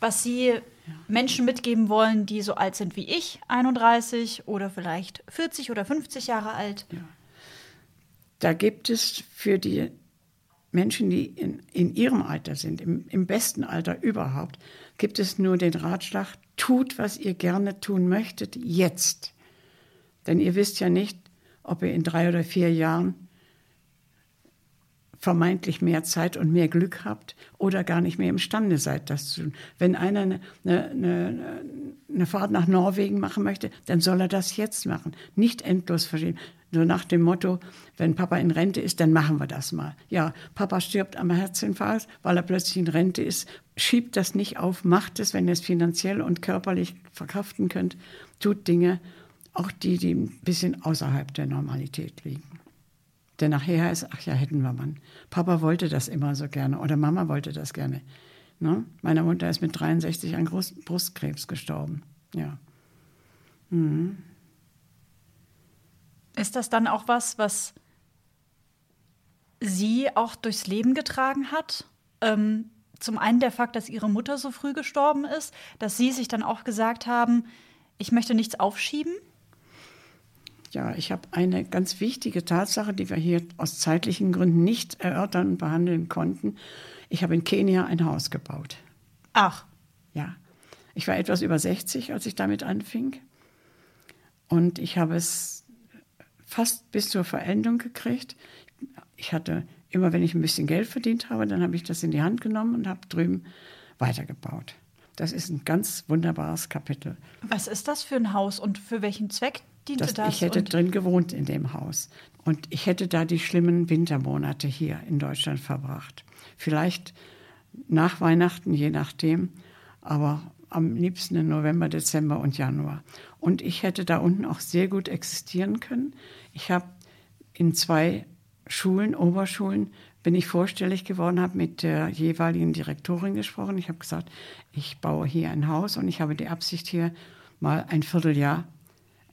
was sie ja. Menschen mitgeben wollen, die so alt sind wie ich, 31 oder vielleicht 40 oder 50 Jahre alt. Ja. Da gibt es für die Menschen, die in, in ihrem Alter sind, im, im besten Alter überhaupt, gibt es nur den Ratschlag, tut, was ihr gerne tun möchtet, jetzt. Denn ihr wisst ja nicht, ob ihr in drei oder vier Jahren vermeintlich mehr Zeit und mehr Glück habt oder gar nicht mehr imstande seid, das zu tun. Wenn einer eine, eine, eine Fahrt nach Norwegen machen möchte, dann soll er das jetzt machen, nicht endlos verschieben. So nach dem Motto, wenn Papa in Rente ist, dann machen wir das mal. Ja, Papa stirbt am Herzinfarkt, weil er plötzlich in Rente ist. Schiebt das nicht auf, macht es, wenn ihr es finanziell und körperlich verkraften könnt. Tut Dinge, auch die, die ein bisschen außerhalb der Normalität liegen. Denn nachher ist, ach ja, hätten wir mal. Papa wollte das immer so gerne oder Mama wollte das gerne. Ne? Meine Mutter ist mit 63 an Brustkrebs gestorben. Ja. Mhm. Ist das dann auch was, was sie auch durchs Leben getragen hat? Ähm, zum einen der Fakt, dass ihre Mutter so früh gestorben ist, dass sie sich dann auch gesagt haben, ich möchte nichts aufschieben? Ja, ich habe eine ganz wichtige Tatsache, die wir hier aus zeitlichen Gründen nicht erörtern und behandeln konnten. Ich habe in Kenia ein Haus gebaut. Ach. Ja. Ich war etwas über 60, als ich damit anfing. Und ich habe es fast bis zur Verendung gekriegt. Ich hatte immer, wenn ich ein bisschen Geld verdient habe, dann habe ich das in die Hand genommen und habe drüben weitergebaut. Das ist ein ganz wunderbares Kapitel. Was ist das für ein Haus und für welchen Zweck diente das? das ich hätte drin gewohnt in dem Haus. Und ich hätte da die schlimmen Wintermonate hier in Deutschland verbracht. Vielleicht nach Weihnachten, je nachdem. Aber am liebsten im November, Dezember und Januar. Und ich hätte da unten auch sehr gut existieren können. Ich habe in zwei Schulen, Oberschulen, bin ich vorstellig geworden, habe mit der jeweiligen Direktorin gesprochen. Ich habe gesagt, ich baue hier ein Haus und ich habe die Absicht, hier mal ein Vierteljahr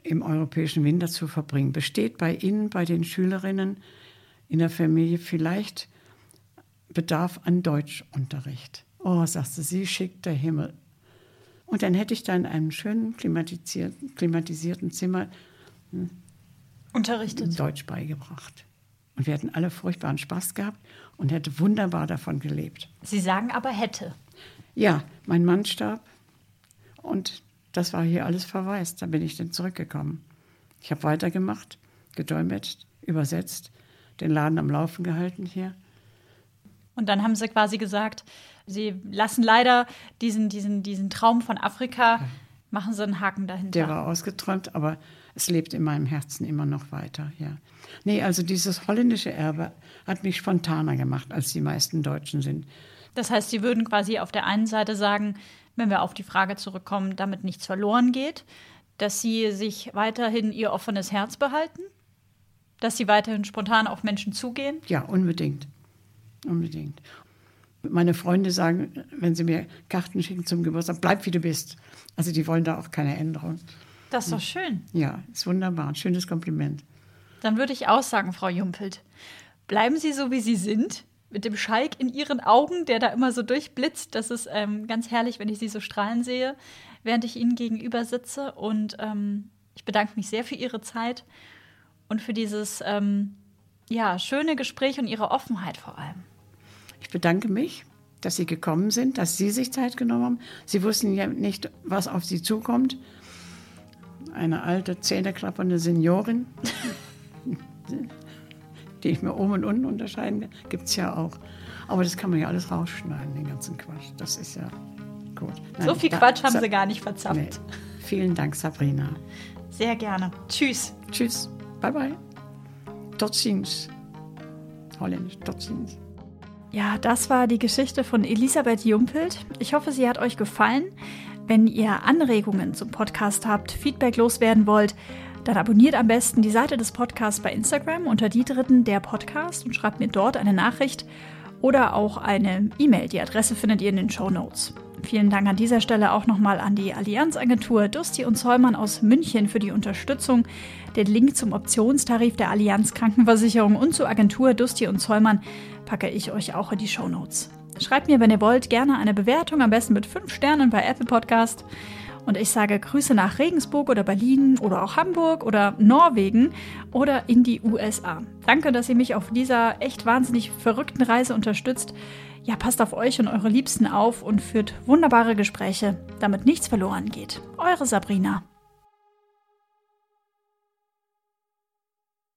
im europäischen Winter zu verbringen. Besteht bei Ihnen, bei den Schülerinnen in der Familie vielleicht Bedarf an Deutschunterricht? Oh, sagte sie, schickt der Himmel. Und dann hätte ich da in einem schönen klimatisierten, klimatisierten Zimmer hm, unterrichtet. Deutsch beigebracht. Und wir hätten alle furchtbaren Spaß gehabt und hätte wunderbar davon gelebt. Sie sagen aber hätte. Ja, mein Mann starb und das war hier alles verwaist. Da bin ich dann zurückgekommen. Ich habe weitergemacht, gedolmetscht, übersetzt, den Laden am Laufen gehalten hier. Und dann haben sie quasi gesagt, sie lassen leider diesen, diesen, diesen Traum von Afrika, machen sie einen Haken dahinter. Der war ausgeträumt, aber es lebt in meinem Herzen immer noch weiter, ja. Nee, also dieses holländische Erbe hat mich spontaner gemacht, als die meisten Deutschen sind. Das heißt, Sie würden quasi auf der einen Seite sagen, wenn wir auf die Frage zurückkommen, damit nichts verloren geht, dass Sie sich weiterhin Ihr offenes Herz behalten, dass Sie weiterhin spontan auf Menschen zugehen? Ja, unbedingt. Unbedingt. Meine Freunde sagen, wenn sie mir Karten schicken zum Geburtstag, bleib wie du bist. Also die wollen da auch keine Änderung. Das ist doch schön. Ja, ist wunderbar. Ein schönes Kompliment. Dann würde ich auch sagen, Frau Jumpelt, bleiben Sie so, wie Sie sind, mit dem Schalk in Ihren Augen, der da immer so durchblitzt. Das ist ähm, ganz herrlich, wenn ich Sie so strahlen sehe, während ich Ihnen gegenüber sitze. Und ähm, ich bedanke mich sehr für Ihre Zeit und für dieses ähm, ja, schöne Gespräch und Ihre Offenheit vor allem. Ich bedanke mich, dass Sie gekommen sind, dass Sie sich Zeit genommen haben. Sie wussten ja nicht, was auf Sie zukommt. Eine alte, zähneklappernde Seniorin, die ich mir oben und unten unterscheiden kann, gibt es ja auch. Aber das kann man ja alles rausschneiden, den ganzen Quatsch. Das ist ja gut. Nein, so viel da, Quatsch haben Sie gar nicht verzapft. Nee. Vielen Dank, Sabrina. Sehr gerne. Tschüss. Tschüss. Bye bye. Tot ziens. Holländisch, tot ziens. Ja, das war die Geschichte von Elisabeth Jumpelt. Ich hoffe, sie hat euch gefallen. Wenn ihr Anregungen zum Podcast habt, Feedback loswerden wollt, dann abonniert am besten die Seite des Podcasts bei Instagram unter die Dritten der Podcast und schreibt mir dort eine Nachricht oder auch eine E-Mail. Die Adresse findet ihr in den Show Notes. Vielen Dank an dieser Stelle auch nochmal an die Allianzagentur Dusti und Zollmann aus München für die Unterstützung. Den Link zum Optionstarif der Allianz Krankenversicherung und zur Agentur Dusti und Zollmann packe ich euch auch in die Show Notes. Schreibt mir, wenn ihr wollt, gerne eine Bewertung, am besten mit 5 Sternen bei Apple Podcast. Und ich sage Grüße nach Regensburg oder Berlin oder auch Hamburg oder Norwegen oder in die USA. Danke, dass ihr mich auf dieser echt wahnsinnig verrückten Reise unterstützt. Ja, passt auf euch und eure Liebsten auf und führt wunderbare Gespräche, damit nichts verloren geht. Eure Sabrina.